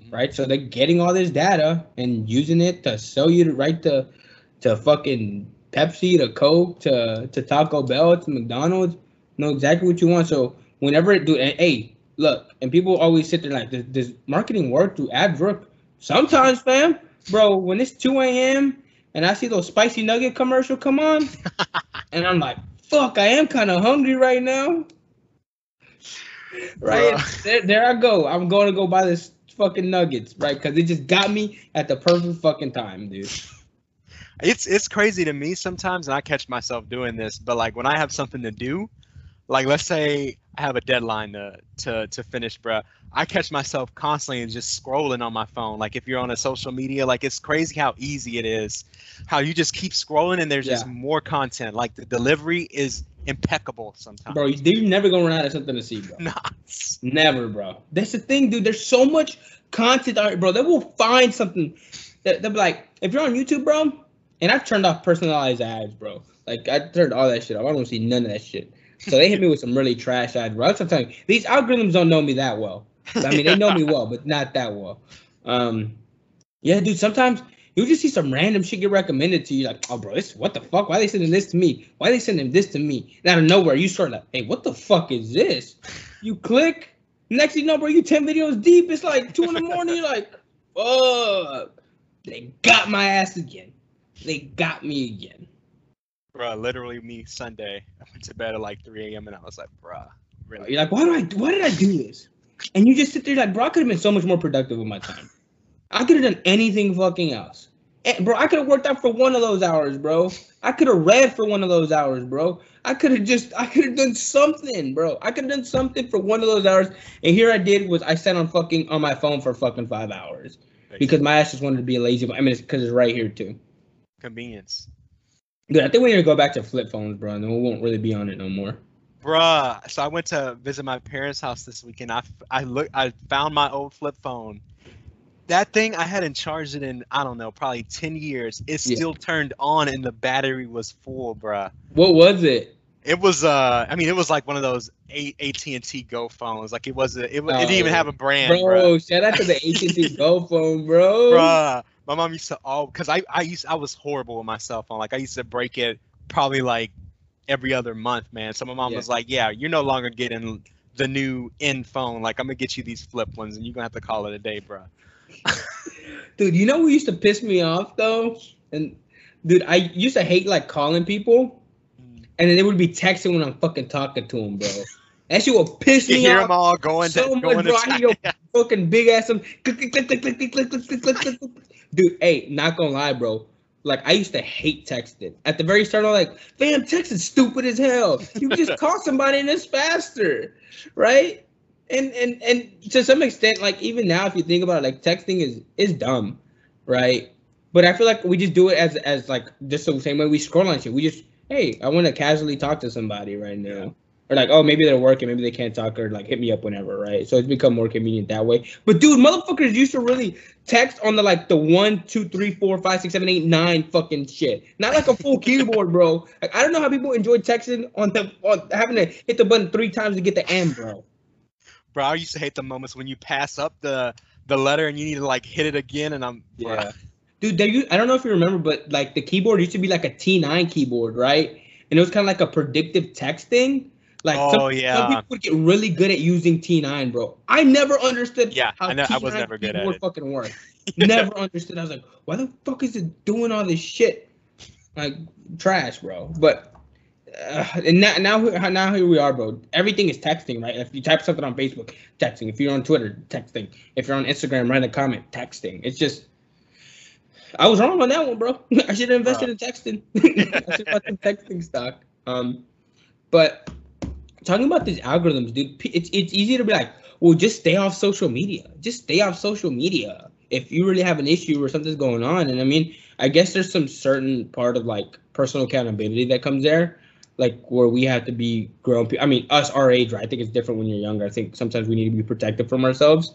mm-hmm. right? So they're getting all this data and using it to sell you to right to to fucking Pepsi to Coke to to Taco Bell to McDonald's know exactly what you want. So whenever it do, and hey, look, and people always sit there like, does, does marketing work? Do ads work? Sometimes, fam, bro. When it's 2 a.m. and I see those spicy nugget commercial come on, and I'm like, fuck, I am kind of hungry right now. Right there, there I go. I'm going to go buy this fucking nuggets, right? Because it just got me at the perfect fucking time, dude it's it's crazy to me sometimes and i catch myself doing this but like when i have something to do like let's say I have a deadline to to to finish, bro. I catch myself constantly and just scrolling on my phone. Like if you're on a social media, like it's crazy how easy it is, how you just keep scrolling and there's yeah. just more content. Like the delivery is impeccable sometimes. Bro, you're never gonna run out of something to see, bro. Nah. Never, bro. That's the thing, dude. There's so much content out bro. They will find something that they'll be like, if you're on YouTube, bro, and I've turned off personalized ads, bro. Like I turned all that shit off. I don't see none of that shit. So they hit me with some really trash. Bro. I'm telling you, these algorithms don't know me that well. I mean, they know me well, but not that well. Um, yeah, dude. Sometimes you just see some random shit get recommended to you, like, oh, bro, this what the fuck? Why are they sending this to me? Why they sending this to me? And out of nowhere, you start like, hey, what the fuck is this? You click, Next thing you know, bro, you 10 videos deep. It's like two in the morning. You're like, fuck. They got my ass again. They got me again. Bruh, literally me Sunday. I went to bed at like 3 a.m. and I was like, bruh, really? You're like, why do I why did I do this? And you just sit there like, bro, I could have been so much more productive with my time. I could have done anything fucking else. Eh, and, bro, I could have worked out for one of those hours, bro. I could have read for one of those hours, bro. I could have just, I could have done something, bro. I could have done something for one of those hours. And here I did was I sat on fucking on my phone for fucking five hours because my ass just wanted to be lazy. I mean, it's because it's right here too. Convenience. Dude, I think we need to go back to flip phones, bro. And then we won't really be on it no more. Bruh, so I went to visit my parents' house this weekend. I, I look, I found my old flip phone. That thing I hadn't charged it in I don't know probably ten years. It Yeah. still turned on and the battery was full, bruh. What was it? It was uh, I mean, it was like one of those AT and T Go phones. Like it was, a, it, wa- it didn't even Oh, have a brand, Bro, bruh. shout out to the AT&T Go phone, bro. Bruh, my mom used to all because I I used I was horrible with my cell phone. Like I used to break it probably like every other month, man. So my mom Yeah. was like, "Yeah, you're no longer getting the new in phone. Like I'm gonna get you these flip ones, and you're gonna have to call it a day, bro." Dude, you know who used to piss me off though? And dude, I used to hate like calling people, and then they would be texting when I'm fucking talking to them, bro. That shit will piss You me hear off them all going, so to, much, going bro. to I hear your fucking big ass some click, click, click, click, click, click, click, click, click, click, click, click. Dude, hey, not gonna lie, bro. Like I used to hate texting. At the very start, I'm like, fam, text is stupid as hell. You just call somebody and it's faster, right? And and and to some extent, like even now, if you think about it, like texting is is dumb, right? But I feel like we just do it as as like just the same way we scroll on shit. We just, hey, I want to casually talk to somebody right now. Or like, oh, maybe they're working, maybe they can't talk, or like hit me up whenever, right? So it's become more convenient that way. But dude, motherfuckers used to really text on the like the one, two, three, four, five, six, seven, eight, nine fucking shit. Not like a full keyboard, bro. Like I don't know how people enjoy texting on the on having to hit the button three times to get the M, bro. Bro, I used to hate the moments when you pass up the the letter and you need to like hit it again, and I'm Yeah. Dude, there you I don't know if you remember, but like the keyboard used to be like a T9 keyboard, right? And it was kind of like a predictive texting. Like some, Oh, yeah. some people would get really good at using T9, bro. I never understood Yeah, how I know- I was T9 never good at it. fucking worked. Never understood. I was like, why the fuck is it doing all this shit? Like trash, bro. But uh, and now now now here we are, bro. Everything is texting, right? If you type something on Facebook, texting. If you're on Twitter, texting. If you're on Instagram, write a comment, texting. It's just I was wrong on that one, bro. I should have invested in texting. I should have some texting stock. Um, but talking about these algorithms, dude, it's it's easy to be like, well, just stay off social media. Just stay off social media if you really have an issue or something's going on. And I mean, I guess there's some certain part of like personal accountability that comes there, like where we have to be grown. I mean, us our age, right? I think it's different when you're younger. I think sometimes we need to be protected from ourselves,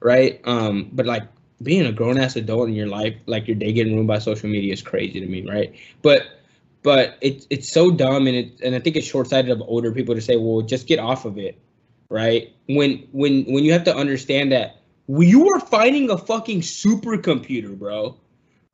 right? Um, but like being a grown ass adult in your life, like your day getting ruined by social media is crazy to me, right? But but it's it's so dumb and it and I think it's short sighted of older people to say, well, just get off of it, right? When when when you have to understand that you are fighting a fucking supercomputer, bro.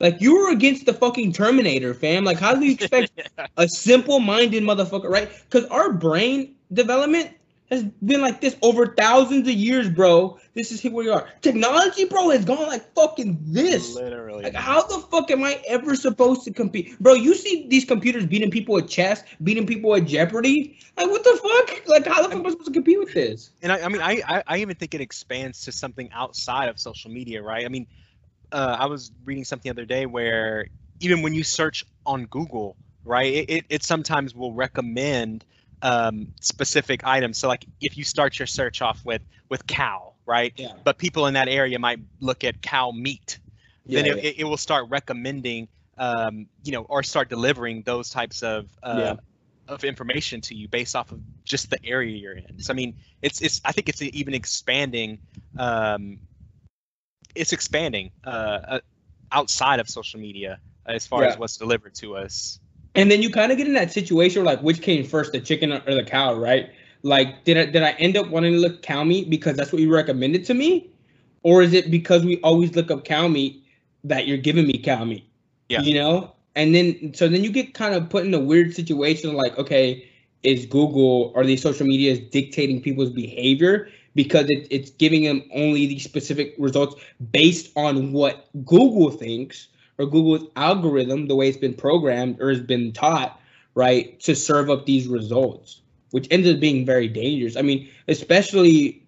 Like you were against the fucking Terminator, fam. Like how do you expect a simple-minded motherfucker, right? Because our brain development has been like this over thousands of years, bro. This is where we are. Technology, bro, has gone like fucking this. literally. Like, how the fuck am I ever supposed to compete, bro? You see these computers beating people at chess, beating people at Jeopardy. Like, what the fuck? Like, how the fuck am I supposed to compete with this? and I, I mean, I, I, I even think it expands to something outside of social media, right? I mean, uh, I was reading something the other day where even when you search on Google, right, it, it, it sometimes will recommend um, specific items. So, like, if you start your search off with with cow, right, Yeah. but people in that area might look at cow meat, then Yeah, it, it, it will start recommending, um, you know, or start delivering those types of uh, Yeah. of information to you based off of just the area you're in. So I mean, it's it's I think it's even expanding. Um, it's expanding uh, uh, outside of social media as far Yeah. as what's delivered to us. And then you kind of get in that situation like, which came first, the chicken or the cow, right? Like, did I did I end up wanting to look cow meat because that's what you recommended to me, or is it because we always look up cow meat that you're giving me cow meat? Yeah. You know, and then so then you get kind of put in a weird situation, like, okay, is Google or these social medias dictating people's behavior because it, it's giving them only these specific results based on what Google thinks or Google's algorithm, the way it's been programmed or has been taught, right, to serve up these results, which ends up being very dangerous. I mean, especially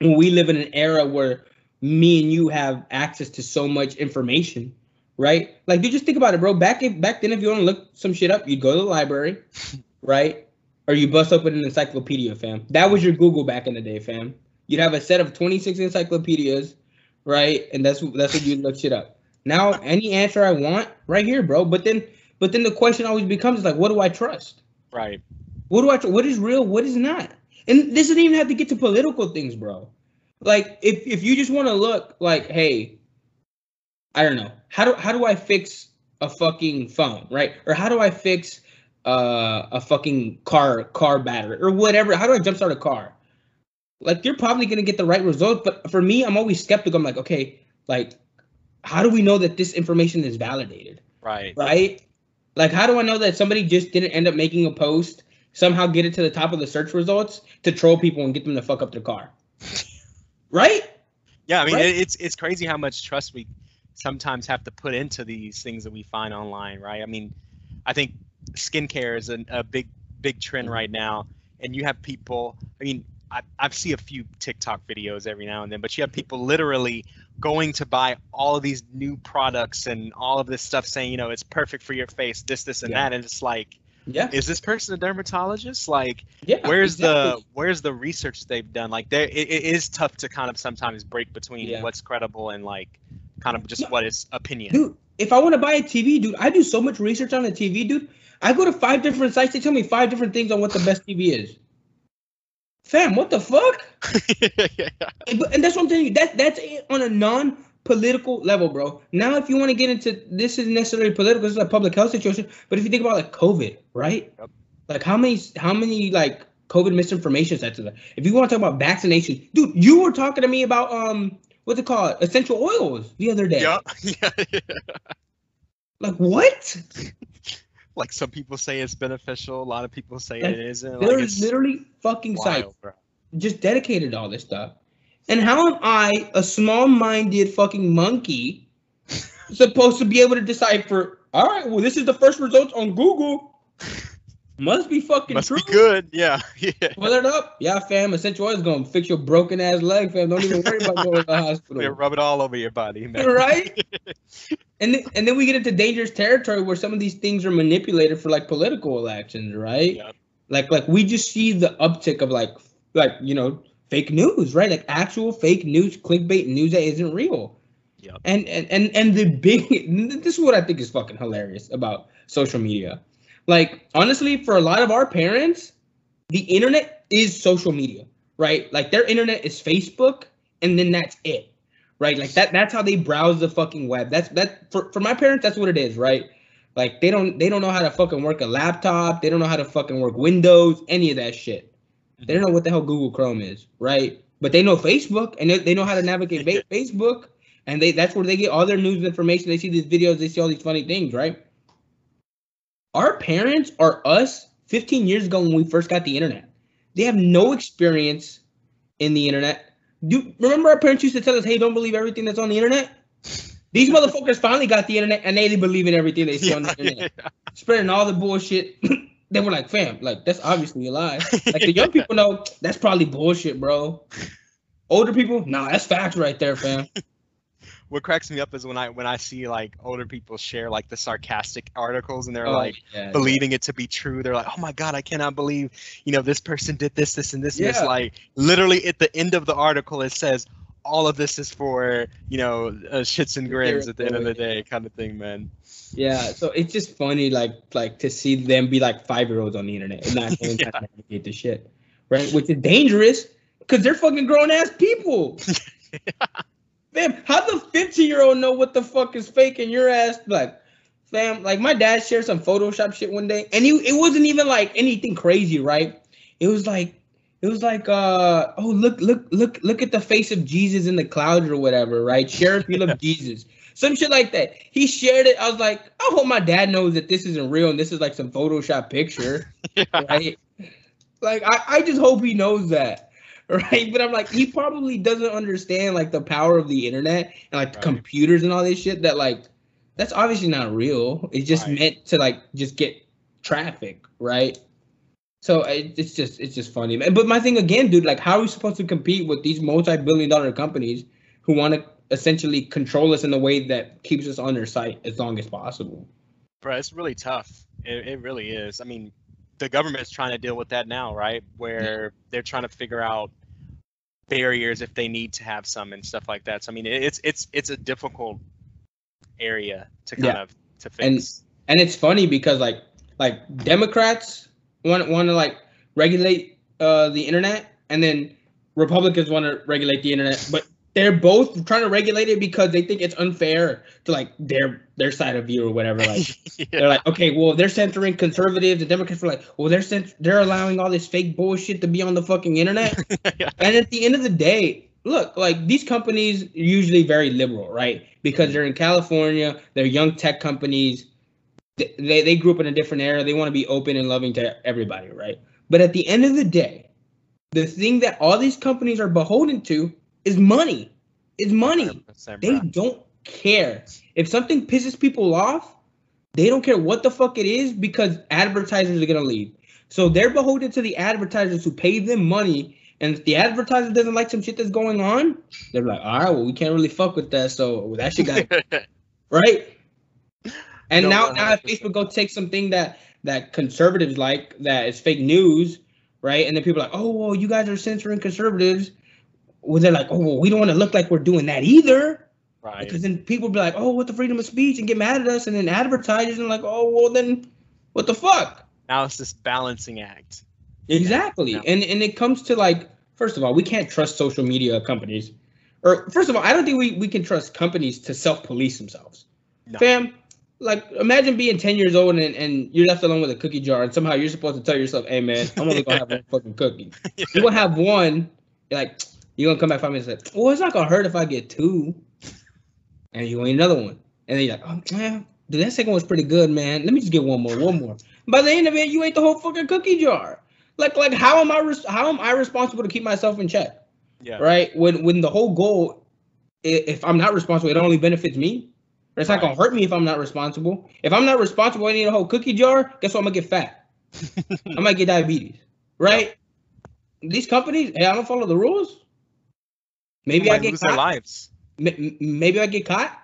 when we live in an era where me and you have access to so much information, right? Like, you just think about it, bro. Back if, back then, if you want to look some shit up, you'd go to the library, right? Or you bust open an encyclopedia, fam. That was your Google back in the day, fam. You'd have a set of 26 encyclopedias, right? And that's that's what you'd look shit up. Now, any answer I want, right here, bro. But then, but then the question always becomes like, what do I trust? Right. What do I? Tr- what is real? What is not? And this doesn't even have to get to political things, bro. Like, if if you just want to look like, hey, I don't know, how do how do I fix a fucking phone, right? Or how do I fix uh, a fucking car car battery or whatever? How do I jumpstart a car? Like, you're probably gonna get the right result, but for me, I'm always skeptical. I'm like, okay, like how do we know that this information is validated? Right. Right? Like, how do I know that somebody just didn't end up making a post, somehow get it to the top of the search results to troll people and get them to fuck up their car? right? Yeah, I mean, Right? it's it's crazy how much trust we sometimes have to put into these things that we find online, right? I mean, I think skincare is a, a big big trend Mm-hmm. right now, and you have people. I mean, I I see a few TikTok videos every now and then, but you have people literally going to buy all of these new products and all of this stuff, saying, you know, it's perfect for your face, this, this, and Yeah. that, and it's like, Yeah. is this person a dermatologist? Like, Yeah. where's the where's the research they've done like there it, it is tough to kind of sometimes break between Yeah. what's credible and like kind of just No. what is opinion dude? If I want to buy a TV, dude, I do so much research on the TV, dude. I go to five different sites. They tell me five different things on what the best TV is. Fam, what the fuck? And, and that's what I'm telling you. That that's it on a non-political level, bro. Now, if you want to get into this, isn't necessarily political. This is a public health situation. But if you think about like COVID, right? Yep. Like how many how many like COVID misinformation sets are there? If you want to talk about vaccination, dude, you were talking to me about um what's it called essential oils the other day. yeah, yeah, yeah. Like what? like some people say it's beneficial a lot of people say Like, it isn't like it's literally fucking sites wild, just dedicated to all this stuff. And how am I, a small-minded fucking monkey, supposed to be able to decipher? All right, well, this is the first results on Google. Must be fucking must true. be good yeah yeah Fill it up, yeah, fam. Essential oil is gonna fix your broken ass leg, fam. Don't even worry about going to the hospital. Yeah, hospital, rub it all over your body man right? And then, and then we get into dangerous territory where some of these things are manipulated for like political elections, right? Yep. Like like we just see the uptick of like like you know fake news, right? Like actual fake news, clickbait news that isn't real. Yep. And and and and the big this is what I think is fucking hilarious about social media. Like honestly, for a lot of our parents, the internet is social media, right? Like their internet is Facebook, and then that's it, right? Like that that's how they browse the fucking web. That's that for for my parents, that's what it is, right? Like they don't they don't know how to fucking work a laptop. They don't know how to fucking work Windows, any of that shit. Mm-hmm. They don't know what the hell Google Chrome is, right? But they know Facebook and they, they know how to navigate Facebook, and they that's where they get all their news information. They see these videos, they see all these funny things, right? Our parents are us 15 years ago when we first got the internet, they have no experience in the internet. Do remember our parents used to tell us, "Hey, don't believe everything that's on the internet." These motherfuckers finally got the internet and they believe in everything they see on the yeah, internet, yeah. spreading all the bullshit. they were like, "Fam, like that's obviously a lie." Like the young people know that's probably bullshit, bro. Older people, nah, that's facts right there, fam. What cracks me up is when i when i see like older people share like the sarcastic articles and they're Oh, like yeah, believing it to be true. They're like, "Oh my god, I cannot believe, you know, this person did this, this, and this." And it's like literally at the end of the article, it says all of this is for you know uh, shits and grins at the end of the day, kind of thing, man. Yeah, so it's just funny, like like to see them be like five year olds on the internet and not knowing how to navigate the shit, right? Which is dangerous because they're fucking grown ass people. Fam, how the fifteen year old know what the fuck is fake and your ass like, fam? Like my dad shared some Photoshop shit one day, and he it wasn't even like anything crazy, right? It was like it was like uh oh look look look look at the face of Jesus in the clouds or whatever, right? Share if you love Jesus. Some shit like that. He shared it. I was like, I hope my dad knows that this isn't real and this is like some Photoshop picture, right? Like I, I just hope he knows that. Right. But I'm like, he probably doesn't understand like the power of the internet and like Right. computers and all this shit that like that's obviously not real. It's just Right. meant to like just get traffic, right? So it, it's just it's just funny. But my thing again, dude, like how are we supposed to compete with these multi-billion dollar companies who want to essentially control us in a way that keeps us on their site as long as possible? Bro, it's really tough. It, it really is. I mean, the government's trying to deal with that now, right? Where they're trying to figure out barriers if they need to have some and stuff like that. So I mean, it's it's it's a difficult area to kind Yeah. of to And- fix. and it's funny because like like Democrats want want to like regulate uh the internet, and then Republicans want to regulate the internet, but they're both trying to regulate it because they think it's unfair to like their their side of view or whatever. Like they're like, okay, well they're censoring conservatives. The Democrats were like, well they're cent- they're allowing all this fake bullshit to be on the fucking internet. Yeah. And at the end of the day, look, like these companies are usually very liberal, right? Because mm-hmm. they're in California, they're young tech companies. They, they, they grew up in a different era. They want to be open and loving to everybody, right? But at the end of the day, the thing that all these companies are beholden to is money. Is money. They don't care. If something pisses people off, they don't care what the fuck it is because advertisers are gonna leave. So they're beholden to the advertisers who pay them money. And if the advertiser doesn't like some shit that's going on, they're like, all right, well, we can't really fuck with that. So that shit got right. And No, now, now if Facebook go take something that that conservatives like that is fake news, right? And then people are like, oh, well, you guys are censoring conservatives. Well, they're like, oh, well, we don't want to look like we're doing that either. right. Because then people be like, oh, what the freedom of speech and get mad at us. And then advertisers and like, oh, well, then what the fuck? Now it's this balancing act. Exactly. Yeah. And and it comes to like, first of all, we can't trust social media companies. Or first of all, I don't think we, we can trust companies to self-police themselves. No. Fam, like imagine being 10 years old and, and you're left alone with a cookie jar and somehow you're supposed to tell yourself, hey man, I'm only gonna have one fucking cookie. You're gonna have one, you're like, you're gonna come back five minutes say, well, it's not gonna hurt if I get two. And you want another one. And then you're like, oh man, dude, that second one's pretty good, man. Let me just get one more, one more. By the end of it, you ate the whole fucking cookie jar. Like, like how am I res- how am I responsible to keep myself in check? Yeah. Right? When when the whole goal, if I'm not responsible, it only benefits me. It's not gonna hurt me if I'm not responsible. If I'm not responsible I eat a whole cookie jar, guess what? I'm gonna get fat. I might get diabetes. Right? These companies, hey, I don't follow the rules. Maybe I get caught. lives. Maybe I get caught.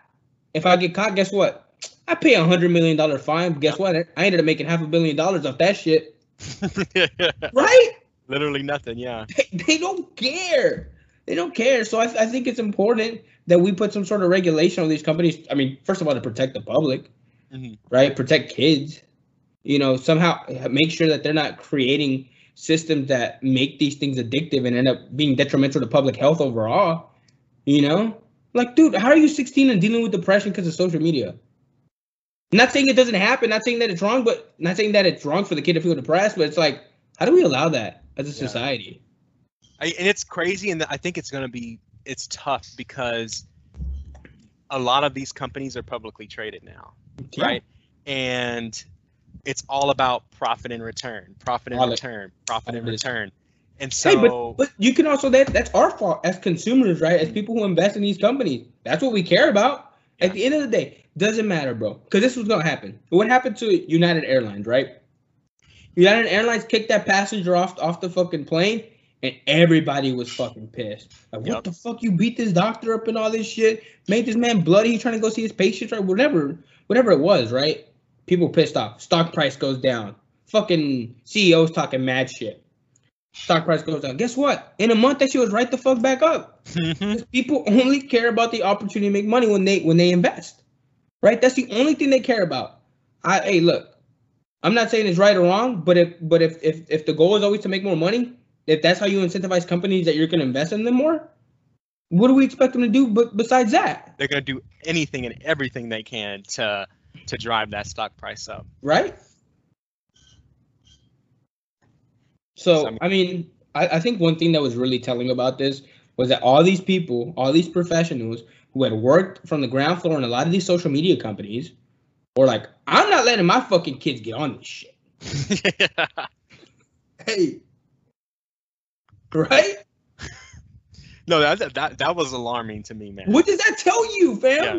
If I get caught, guess what? I pay a hundred million dollar fine. Guess what? I ended up making half a billion dollars off that shit. Right? Literally nothing. Yeah. They, they don't care. They don't care. So I, I think it's important that we put some sort of regulation on these companies. I mean, first of all, to protect the public, Mhm. right? Protect kids. You know, somehow make sure that they're not creating systems that make these things addictive and end up being detrimental to public health overall. You know, like, dude, how are you 16 and dealing with depression because of social media? Not saying it doesn't happen, not saying that it's wrong, but not saying that it's wrong for the kid to feel depressed, but it's like, how do we allow that as a Yeah. society? I, and it's crazy, and I think it's going to be it's tough because a lot of these companies are publicly traded now, Yeah. right? And it's all about profit and return, profit and return, profit in all it is. return. And Hey, so, but, but you can also that that's our fault as consumers, right? As people who invest in these companies. That's what we care about. At the end of the day, doesn't matter, bro. Because this was gonna happen. What happened to United Airlines, right? United Airlines kicked that passenger off off the fucking plane, and everybody was fucking pissed. Like, what Yep. the fuck? You beat this doctor up and all this shit, made this man bloody. Trying to go see his patients, right? Whatever, whatever it was, right? People pissed off. Stock price goes down. Fucking CEOs talking mad shit. Stock price goes down. Guess what? In a month, that shit was right the fuck back up. Mhm. 'Cause People only care about the opportunity to make money when they when they invest, right? That's the only thing they care about. I hey, look, I'm not saying it's right or wrong, but if but if if if the goal is always to make more money, if that's how you incentivize companies that you're going to invest in them more, what do we expect them to do? But besides that, they're going to do anything and everything they can to to drive that stock price up. right? So I mean, I, I think one thing that was really telling about this was that all these people, all these professionals who had worked from the ground floor in a lot of these social media companies, were like, "I'm not letting my fucking kids get on this shit." Hey, right? No, that that that was alarming to me, man. What does that tell you, fam? Yeah.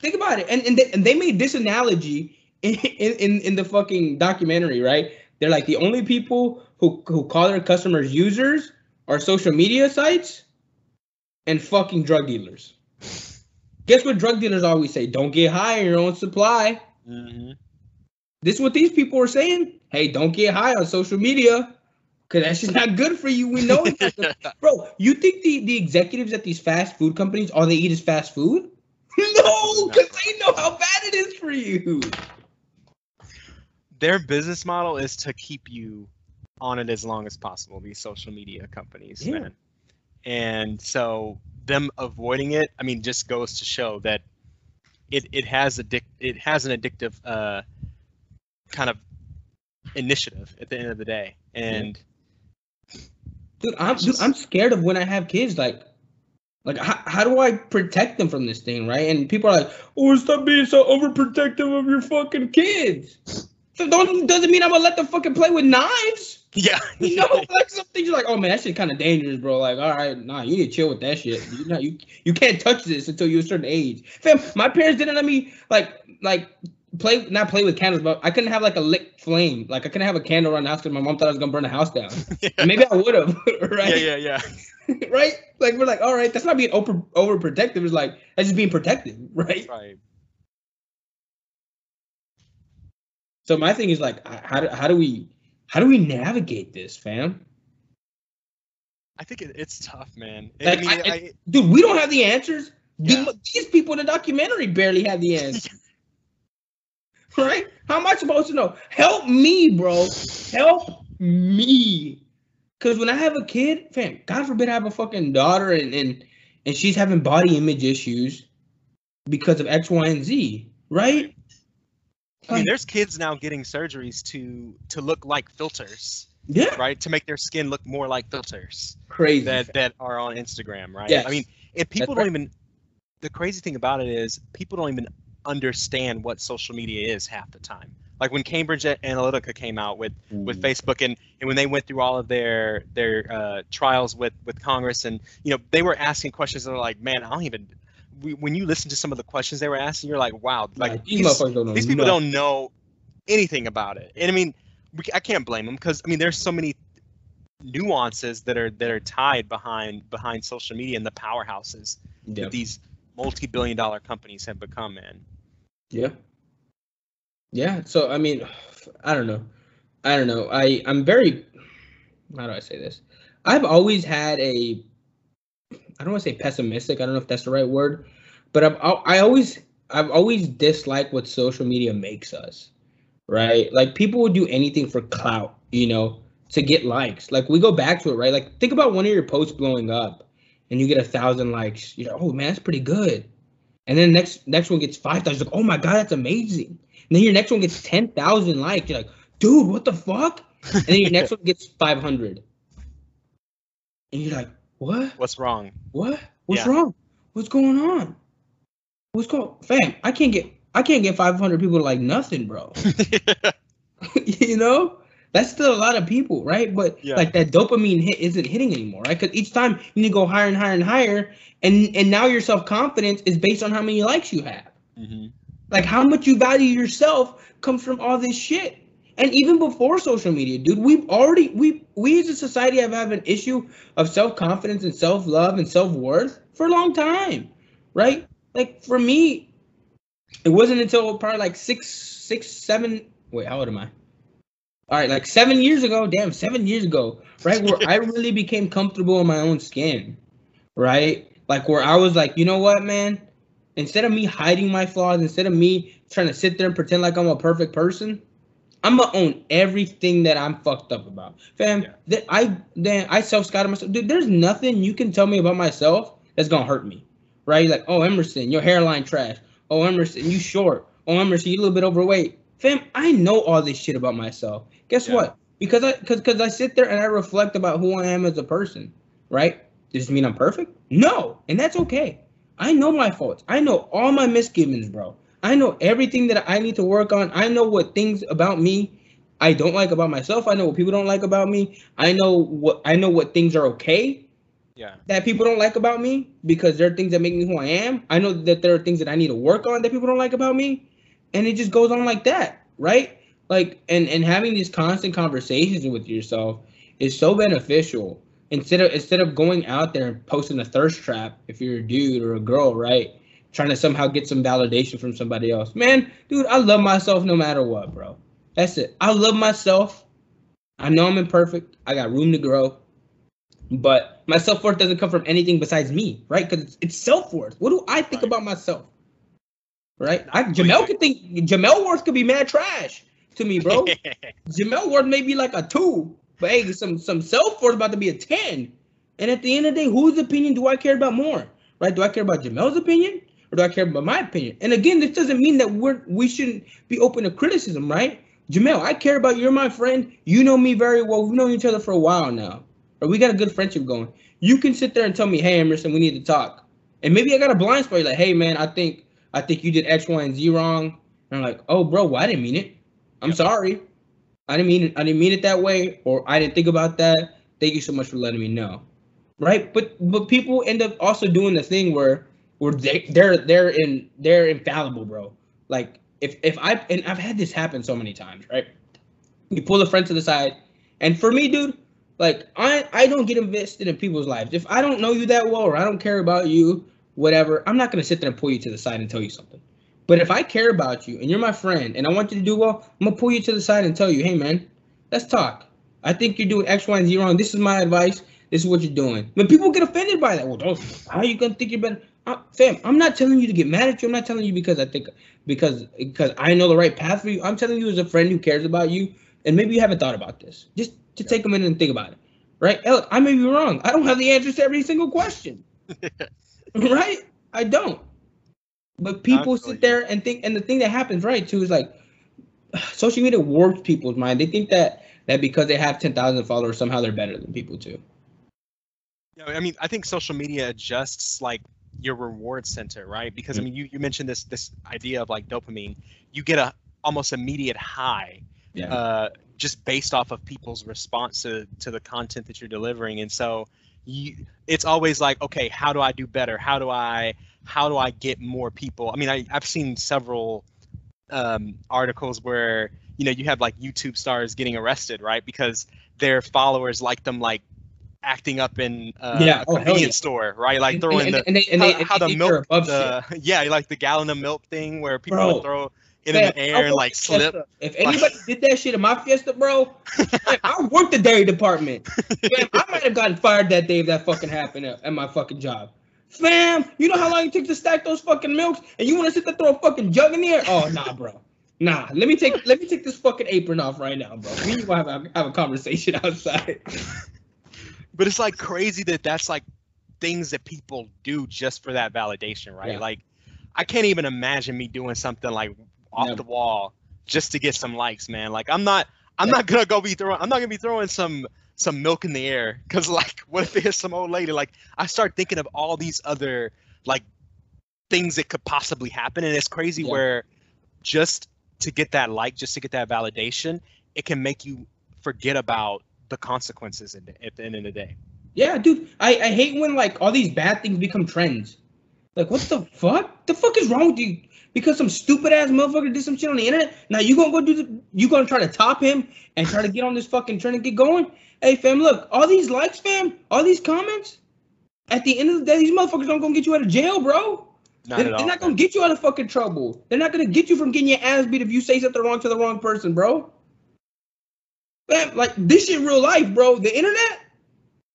Think about it. And and they, and they made this analogy in, in in the fucking documentary, right? They're like the only people who who call their customers users are social media sites and fucking drug dealers. Guess what drug dealers always say? Don't get high on your own supply. hmm This is what these people are saying. Hey, don't get high on social media. Cause that's just not good for you. We know good. Bro, you think the, the executives at these fast food companies, all they eat is fast food? No, because they know how bad it is for you. Their business model is to keep you on it as long as possible. These social media companies, Yeah. man, and so them avoiding it, I mean, just goes to show that it it has addic- it has an addictive uh, kind of initiative at the end of the day, and Dude, I'm dude, I'm scared of when I have kids. Like, like how, how do I protect them from this thing, right? And people are like, "Oh, stop being so overprotective of your fucking kids." So don't doesn't mean I'm gonna let them fucking play with knives. yeah, You know, like some things you're like, "Oh man, that shit kind of dangerous, bro." Like, all right, nah, you need to chill with that shit. You know, you you can't touch this until you're a certain age. Fam, my parents didn't let me like like play not play with candles, but I couldn't have like a lit flame. Like I couldn't have a candle around the house because my mom thought I was gonna burn the house down. And maybe I would have, right? yeah, yeah, yeah. right? Like we're like, all right, that's not being over overprotective. It's like that's just being protective, right? Right. So my thing is like, how do, how do we how do we navigate this, fam? I think it, it's tough, man. Like, I mean, I- I, Dude, we don't have the answers. Yeah. these people in the documentary barely have the answers. right? How am I supposed to know? Help me, bro. Help me. Cause when I have a kid, fam, God forbid I have a fucking daughter and and, and she's having body image issues because of X, Y, and Z, right? I mean, there's kids now getting surgeries to to look like filters, Yeah, right? To make their skin look more like filters crazy. that that are on Instagram, right? Yes. I mean, if people right. don't even the crazy thing about it is people don't even understand what social media is half the time. Like when Cambridge Analytica came out with with Facebook and, and when they went through all of their their uh, trials with with Congress and you know they were asking questions that are like, man, I don't even. We, when you listen to some of the questions they were asking, you're like, wow, like Like, these these, don't these people nothing. don't know anything about it. And I mean, we, I can't blame them because I mean, there's so many nuances that are that are tied behind behind social media and the powerhouses Yeah. that these multi-billion dollar companies have become, in. Yeah. Yeah. So I mean, I don't know. I don't know. I I'm very. How do I say this? I've always had a. I don't want to say pessimistic. I don't know if that's the right word, but I've I always I've always disliked what social media makes us. Right? Like people would do anything for clout, you know, to get likes. Like we go back to it, right? Like think about one of your posts blowing up, and you get a thousand likes. You're like, oh man, that's pretty good. And then next next one gets five thousand. Like, oh my god, that's amazing. And then your next one gets ten thousand likes. You're like, dude, what the fuck? And then your next one gets five hundred. And you're like, what? What's wrong? What? What's Yeah. wrong? What's going on? What's going, fam? I can't get I can't get five hundred people to like nothing, bro. you know, that's still a lot of people, right? But Yeah. like that dopamine hit isn't hitting anymore, right? Because each time you need to go higher and higher and higher, and and now your self confidence is based on how many likes you have. hmm Like how much you value yourself comes from all this shit. And even before social media, dude, we've already we we as a society have had an issue of self confidence and self love and self worth for a long time, right? Like for me, it wasn't until probably like six, six, seven. Wait, how old am I? All right, like seven years ago. Damn, seven years ago, right? Where I really became comfortable in my own skin, right? Like where I was like, you know what, man? Instead of me hiding my flaws, instead of me trying to sit there and pretend like I'm a perfect person, I'm gonna own everything that I'm fucked up about, fam. Yeah. That I then I self scouted myself, dude. There's nothing you can tell me about myself that's gonna hurt me, right? Like, oh Emerson, your hairline trash. Oh Emerson, you short. Oh Emerson, you a little bit overweight, fam. I know all this shit about myself. Guess Yeah. what? Because I because because I sit there and I reflect about who I am as a person, right? Does it mean I'm perfect? No, and that's okay. I know my faults. I know all my misgivings, bro. I know everything that I need to work on. I know what things about me I don't like about myself. I know what people don't like about me. I know what I know what things are okay Yeah. that people don't like about me because there are things that make me who I am. I know that there are things that I need to work on that people don't like about me, and it just goes on like that, right? Like, and and having these constant conversations with yourself is so beneficial. Instead of instead of going out there and posting a thirst trap, if you're a dude or a girl, right? Trying to somehow get some validation from somebody else. Man, dude, I love myself no matter what, bro. That's it. I love myself. I know I'm imperfect. I got room to grow. But my self worth doesn't come from anything besides me, right? Because it's, it's self worth. What do I think Right. about myself? Right? I, Jamel could think Jamel Worth could be mad trash to me, bro. Jamel Worth may be like a two, but hey, some some self worth about to be a ten. And at the end of the day, whose opinion do I care about more? Right? Do I care about Jamel's opinion or do I care about my opinion? And again, this doesn't mean that we're we shouldn't be open to criticism, right? Jamel, I care about you. You're my friend. You know me very well. We've known each other for a while now. Or we got a good friendship going. You can sit there and tell me, hey, Emerson, we need to talk. And maybe I got a blind spot. You're like, hey, man, I think I think you did X, Y, and Z wrong. And I'm like, oh, bro, well, I didn't mean it. I'm Yep. sorry. I didn't mean it. I didn't mean it that way, or I didn't think about that. Thank you so much for letting me know. Right? But but people end up also doing the thing where where they they're they're in they're infallible, bro. Like if if I and I've had this happen so many times, right? You pull a friend to the side, and for me, dude, like I I don't get invested in people's lives. If I don't know you that well or I don't care about you, whatever, I'm not gonna sit there and pull you to the side and tell you something. But if I care about you and you're my friend and I want you to do well, I'm gonna pull you to the side and tell you, hey man, let's talk. I think you're doing X, Y, and Z wrong. This is my advice. This is what you're doing. When people get offended by that, well, don't, how are you gonna think you're better? Uh, fam, I'm not telling you to get mad at you. I'm not telling you because I think because because I know the right path for you. I'm telling you as a friend who cares about you, and maybe you haven't thought about this. Just to take a minute and think about it, right? Look, I may be wrong. I don't have the answers to every single question, right? I don't. But people Absolutely. sit there and think, and the thing that happens, right, too, is like social media warps people's mind. They think that that because they have ten thousand followers, somehow they're better than people too. Yeah, I mean, I think social media adjusts like your reward center, right? Because I Mm. mean, you, you mentioned this this idea of like dopamine. You get a almost immediate high Yeah. uh, just based off of people's response to, to the content that you're delivering. And so you, it's always like, okay, how do I do better? How do I, how do I get more people? I mean, I, I've seen several um, articles where, you know, you have like YouTube stars getting arrested, right? Because their followers like them like acting up in uh, Yeah, a oh, convenience yeah. store, right? Like throwing and, the, and they, how, they, how the milk, the, yeah, like the gallon of milk thing where people would throw it Man, in the air and like at slip. If anybody did that shit in my Fiesta, bro, man, I worked the dairy department. Man, I might have gotten fired that day if that fucking happened at, at my fucking job. Fam, you know how long it took to stack those fucking milks, and you want to sit there throw a fucking jug in the air? Oh nah, bro. Nah, let me take let me take this fucking apron off right now, bro. We need to have a, have a conversation outside. but it's like crazy that that's like things that people do just for that validation right Yeah. like i can't even imagine me doing something like off Never. the wall just to get some likes man like i'm not i'm not gonna go be throwing i'm not gonna be throwing some some milk in the air because like what if there's some old lady like i start thinking of all these other like things that could possibly happen and it's crazy Yeah. where just to get that like just to get that validation it can make you forget about the consequences at the, at the end of the day Yeah, dude. I, I hate when like all these bad things become trends. Like, what the fuck? The fuck is wrong with you? Because some stupid ass motherfucker did some shit on the internet. Now you gonna go do the you gonna try to top him and try to get on this fucking trend and get going? Hey fam, look, all these likes, fam, all these comments. At the end of the day, these motherfuckers aren't gonna get you out of jail, bro. not They're, at all they're not gonna man. get you out of fucking trouble. They're not gonna get you from getting your ass beat if you say something wrong to the wrong person, bro. Fam, like this shit real life, bro. The internet.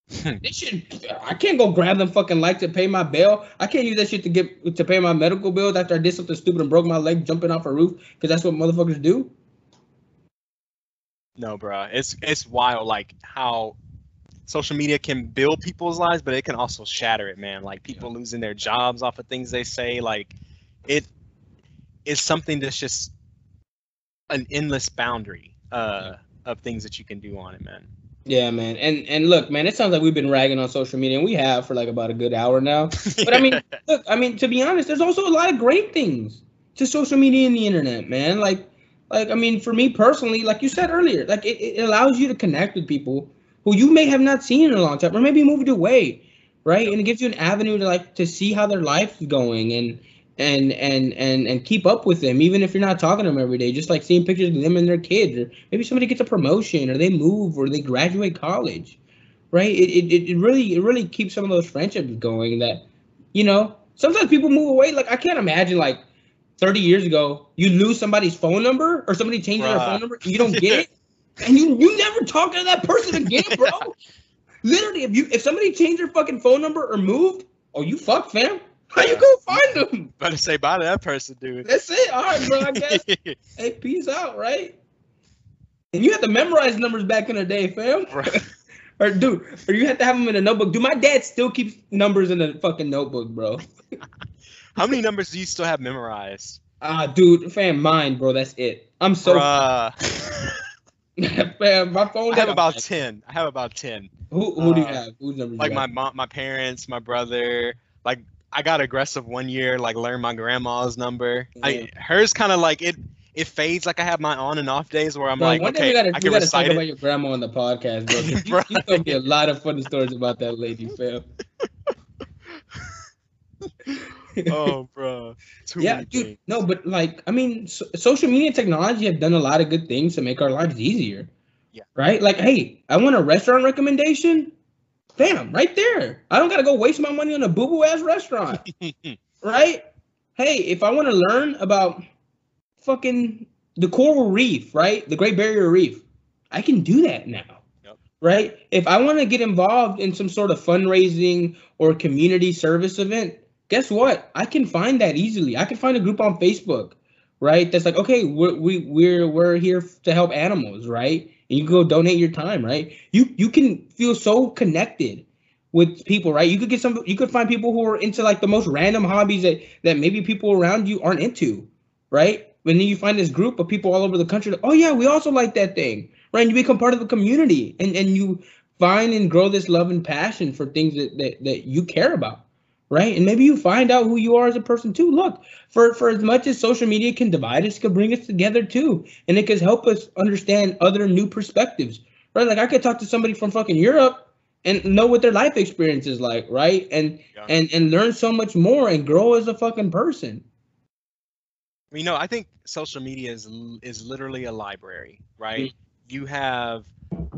This shit, I can't go grab them fucking likes to pay my bill. I can't use that shit to get to pay my medical bills after I did something stupid and broke my leg jumping off a roof because that's what motherfuckers do. No, bro. It's it's wild like how social media can build people's lives, but it can also shatter it, man. Like people losing their jobs off of things they say. Like it is something that's just an endless boundary uh, of things that you can do on it, man. Yeah, man. And and look, man, it sounds like we've been ragging on social media, and we have for like about a good hour now. But I mean, look, I mean, to be honest, there's also a lot of great things to social media and the internet, man. Like, like I mean, for me personally, like you said earlier, like it, it allows you to connect with people who you may have not seen in a long time, or maybe moved away, right? And it gives you an avenue to like to see how their life is going and and and and and keep up with them, even if you're not talking to them every day. Just like seeing pictures of them and their kids, or maybe somebody gets a promotion, or they move, or they graduate college, right? It it, it really it really keeps some of those friendships going. That you know, sometimes people move away. Like I can't imagine like 30 years ago, you lose somebody's phone number or somebody changes their phone number, you don't get it, and you you never talk to that person again, bro. Literally, if you if somebody changed their fucking phone number or moved, oh you fuck fam. How you go find them? Better say bye to that person, dude. That's it. All right, bro. I guess. hey, peace out, right? And you had to memorize numbers back in the day, fam. Right. or dude, or you had to have them in a notebook. Do my dad still keeps numbers in a fucking notebook, bro? How many numbers do you still have memorized? Ah, dude, fam, mine, bro. That's it. I'm so. Fam, my phone. I have about ten. I have about ten. Who who do you uh, have? Who's numbers? Like my mom, my parents, my brother. Like I got aggressive one year. Like learned my grandma's number. Yeah. I hers kind of like it. It fades. Like I have my on and off days where I'm Bro, like, one day okay, we gotta I we can gotta talk recite about your grandma on the podcast, bro. 'cause you- told me a lot of funny stories about that lady, fam. oh, bro. Too yeah, dude. No, but like, I mean, so, social media technology have done a lot of good things to make our lives easier. Yeah. Right. Like, hey, I want a restaurant recommendation. Bam, right there. I don't gotta go waste my money on a boo boo ass restaurant. right? Hey, if I want to learn about fucking the coral reef, right? The Great Barrier Reef, I can do that now. Yep. Right? If I want to get involved in some sort of fundraising or community service event, guess what? I can find that easily. I can find a group on Facebook, right? That's like, okay, we're we, we're we're here to help animals, right? And you can go donate your time, right? You you can feel so connected with people, right? You could get some you could find people who are into like the most random hobbies that that maybe people around you aren't into, right? And then you find this group of people all over the country, oh yeah, we also like that thing, right? And you become part of the community and, and you find and grow this love and passion for things that, that, that you care about, right? And maybe you find out who you are as a person too. Look, for, for as much as social media can divide us, it can bring us together too. And it can help us understand other new perspectives, right? Like I could talk to somebody from fucking Europe and know what their life experience is like, right? And Yeah. and and learn so much more and grow as a fucking person. You know, I think social media is is literally a library, right? Mm. You have,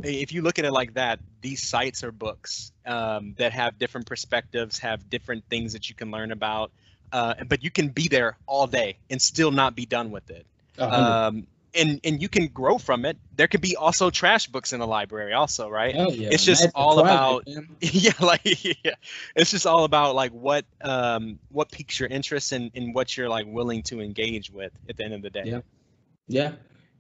if you look at it like that, these sites are books um, that have different perspectives, have different things that you can learn about, uh, but you can be there all day and still not be done with it. Um, and and you can grow from it. There could be also trash books in the library, also, right? Hell yeah. it's just all about- man. yeah like yeah it's just all about like what um what piques your interest and and what you're like willing to engage with at the end of the day Yeah. Yeah.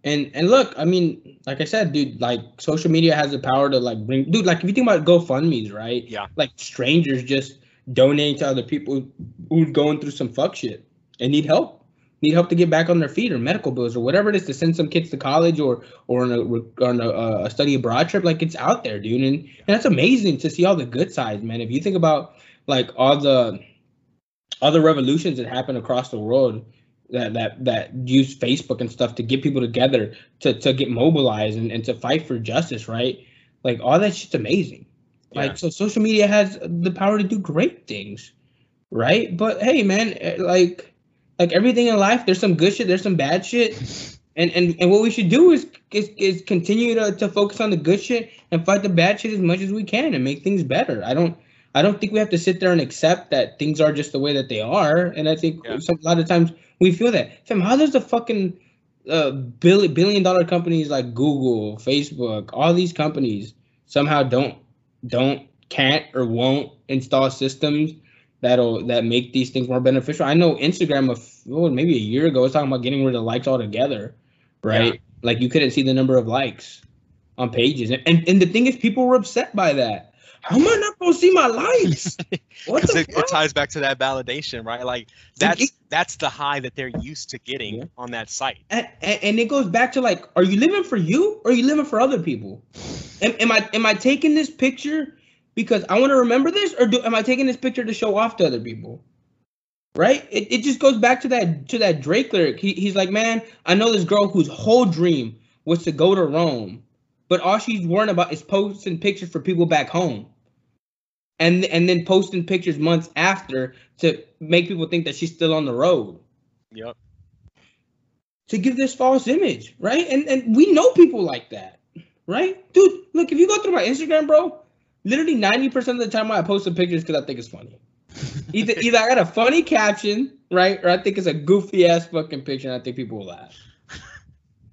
And and look, I mean, like I said, dude, like social media has the power to like bring dude, like if you think about GoFundMe's, right? Yeah. Like strangers just donating to other people who's going through some fuck shit and need help. Need help to get back on their feet or medical bills or whatever it is to send some kids to college or or on a on a, uh, a study abroad trip. Like it's out there, dude, and, and that's amazing to see all the good sides, man. If you think about like all the other revolutions that happen across the world that that that use Facebook and stuff to get people together to to get mobilized and, and to fight for justice, right? Like all that shit's amazing. Like so social media has the power to do great things. Right? But hey man, eh, like like everything in life, there's some good shit, there's some bad shit. And and, and what we should do is is, is continue to, to focus on the good shit and fight the bad shit as much as we can and make things better. I don't I don't think we have to sit there and accept that things are just the way that they are. And I think Yeah. some, a lot of times we feel that. Fam, how does the fucking uh, billion billion dollar companies like Google, Facebook, all these companies somehow don't don't can't or won't install systems that'll that make these things more beneficial. I know Instagram of oh, maybe a year ago was talking about getting rid of likes altogether, right? Like you couldn't see the number of likes on pages, and, and and the thing is, people were upset by that. How am I not gonna see my lights? Because it, it ties back to that validation right like that's that's the high that they're used to getting Yeah. on that site and, and, and it goes back to like, are you living for you or are you living for other people? Am, am I am I taking this picture because I want to remember this, or do am I taking this picture to show off to other people? right? It, it just goes back to that to that Drake lyric. He, he's like, man, I know this girl whose whole dream was to go to Rome, but all she's worrying about is posting pictures for people back home, and and then posting pictures months after to make people think that she's still on the road. Yep. To give this false image, right? And and we know people like that, right? Dude, look, if you go through my Instagram, bro, literally 90% of the time I post some pictures because I think it's funny. either either I got a funny caption, right, or I think it's a goofy ass fucking picture, and I think people will laugh.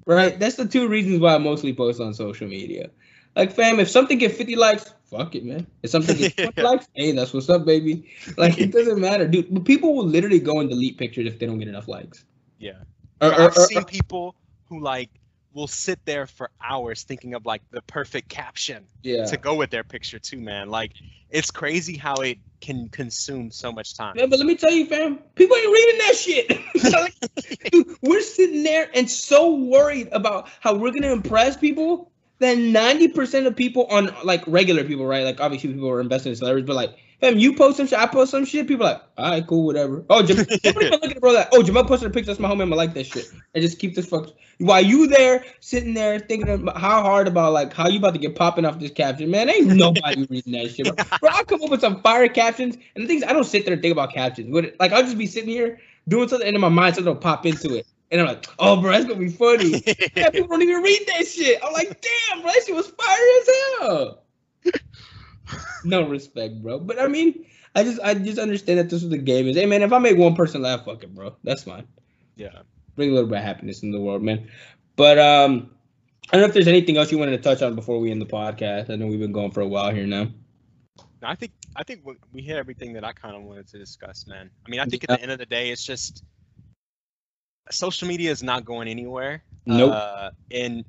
Right, that's the two reasons why I mostly post on social media. Like, fam, if something get 50 likes, fuck it, man. If something gets 20 likes, hey, that's what's up, baby. Like, it doesn't matter, dude. But people will literally go and delete pictures if they don't get enough likes. Yeah. Or, or- I've or- seen people who like will sit there for hours thinking of like the perfect caption yeah. to go with their picture too, man. Like it's crazy how it can consume so much time. Yeah, but let me tell you, fam, people ain't reading that shit. Dude, we're sitting there and so worried about how we're gonna impress people that 90% of people on like regular people, right? Like obviously people are investing in celebrities, but like, fam, you post some shit, I post some shit, people are like, all right, cool, whatever. Oh, Jam- somebody even look at bro like, oh, Jamal posted a picture, that's my homie, I like that shit. And just keep this fuck. While you there sitting there thinking about how hard about like how you about to get popping off this caption, man, ain't nobody reading that shit. Bro. bro, I come up with some fire captions, and the things I don't sit there and think about captions. Like I'll just be sitting here doing something, and in my mind something will pop into it, and I'm like, oh, bro, that's gonna be funny. Yeah, people don't even read that shit. I'm like, damn, bro, that shit was fire as hell. no respect, bro. But I mean, I just I just understand that this is the game. Is hey man, if I make one person laugh, fuck it, bro. That's fine. yeah. Bring a little bit of happiness in the world, man. But um, I don't know if there's anything else you wanted to touch on before we end the podcast. I know we've been going for a while here now. No, I think I think we- we hit everything that I kind of wanted to discuss, man. I mean, I think at the end of the day, it's just social media is not going anywhere. Nope. Uh, and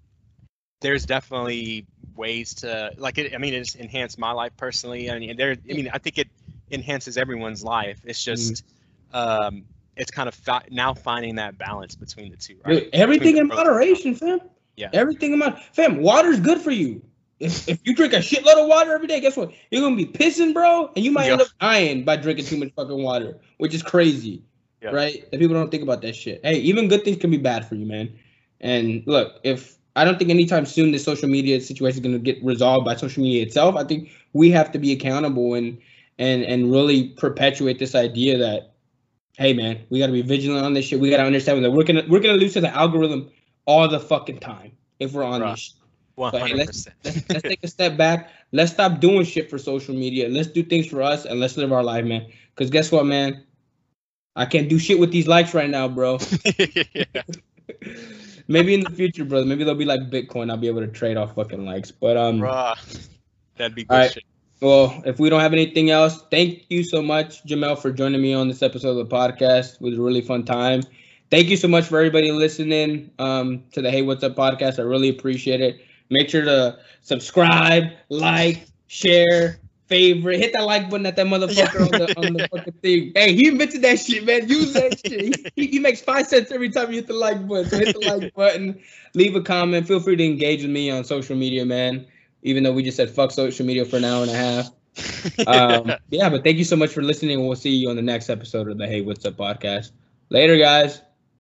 there's definitely ways to like it. I mean, it's enhanced my life personally. I mean, there. I mean, I think it enhances everyone's life. It's Mm-hmm. just, um, it's kind of fi- now finding that balance between the two, right? Everything in Between the pros and moderation, fam. Yeah. Everything in mod. Fam, water's good for you. If, if you drink a shitload of water every day, guess what? You're gonna be pissing, bro, and you might end up dying by drinking too much fucking water, which is crazy, Yeah. right? And people don't think about that shit. Hey, even good things can be bad for you, man. And look, if I don't think anytime soon this social media situation is gonna get resolved by social media itself, I think we have to be accountable and and and really perpetuate this idea that hey man, we gotta be vigilant on this shit. We gotta understand that we're gonna we're gonna lose to the algorithm all the fucking time if we're on this. One hundred percent. let's, let's take a step back. Let's stop doing shit for social media. Let's do things for us and let's live our life, man. Cause guess what, man? I can't do shit with these likes right now, bro. maybe in the future, brother. Maybe they'll be like Bitcoin. I'll be able to trade off fucking likes. But um, Bruh, that'd be good right. shit. well, if we don't have anything else, thank you so much, Jamel, for joining me on this episode of the podcast. It was a really fun time. Thank you so much for everybody listening um, to the Hey What's Up podcast. I really appreciate it. Make sure to subscribe, like, share, favorite, hit that like button at that motherfucker on the on the fucking thing. Hey, he invented that shit, man. Use that shit. He, he makes five cents every time you hit the like button. So hit the like button, leave a comment. Feel free to engage with me on social media, man. Even though we just said fuck social media for an hour and a half. Um, yeah, but thank you so much for listening. We'll see you on the next episode of the Hey What's Up podcast. Later, guys.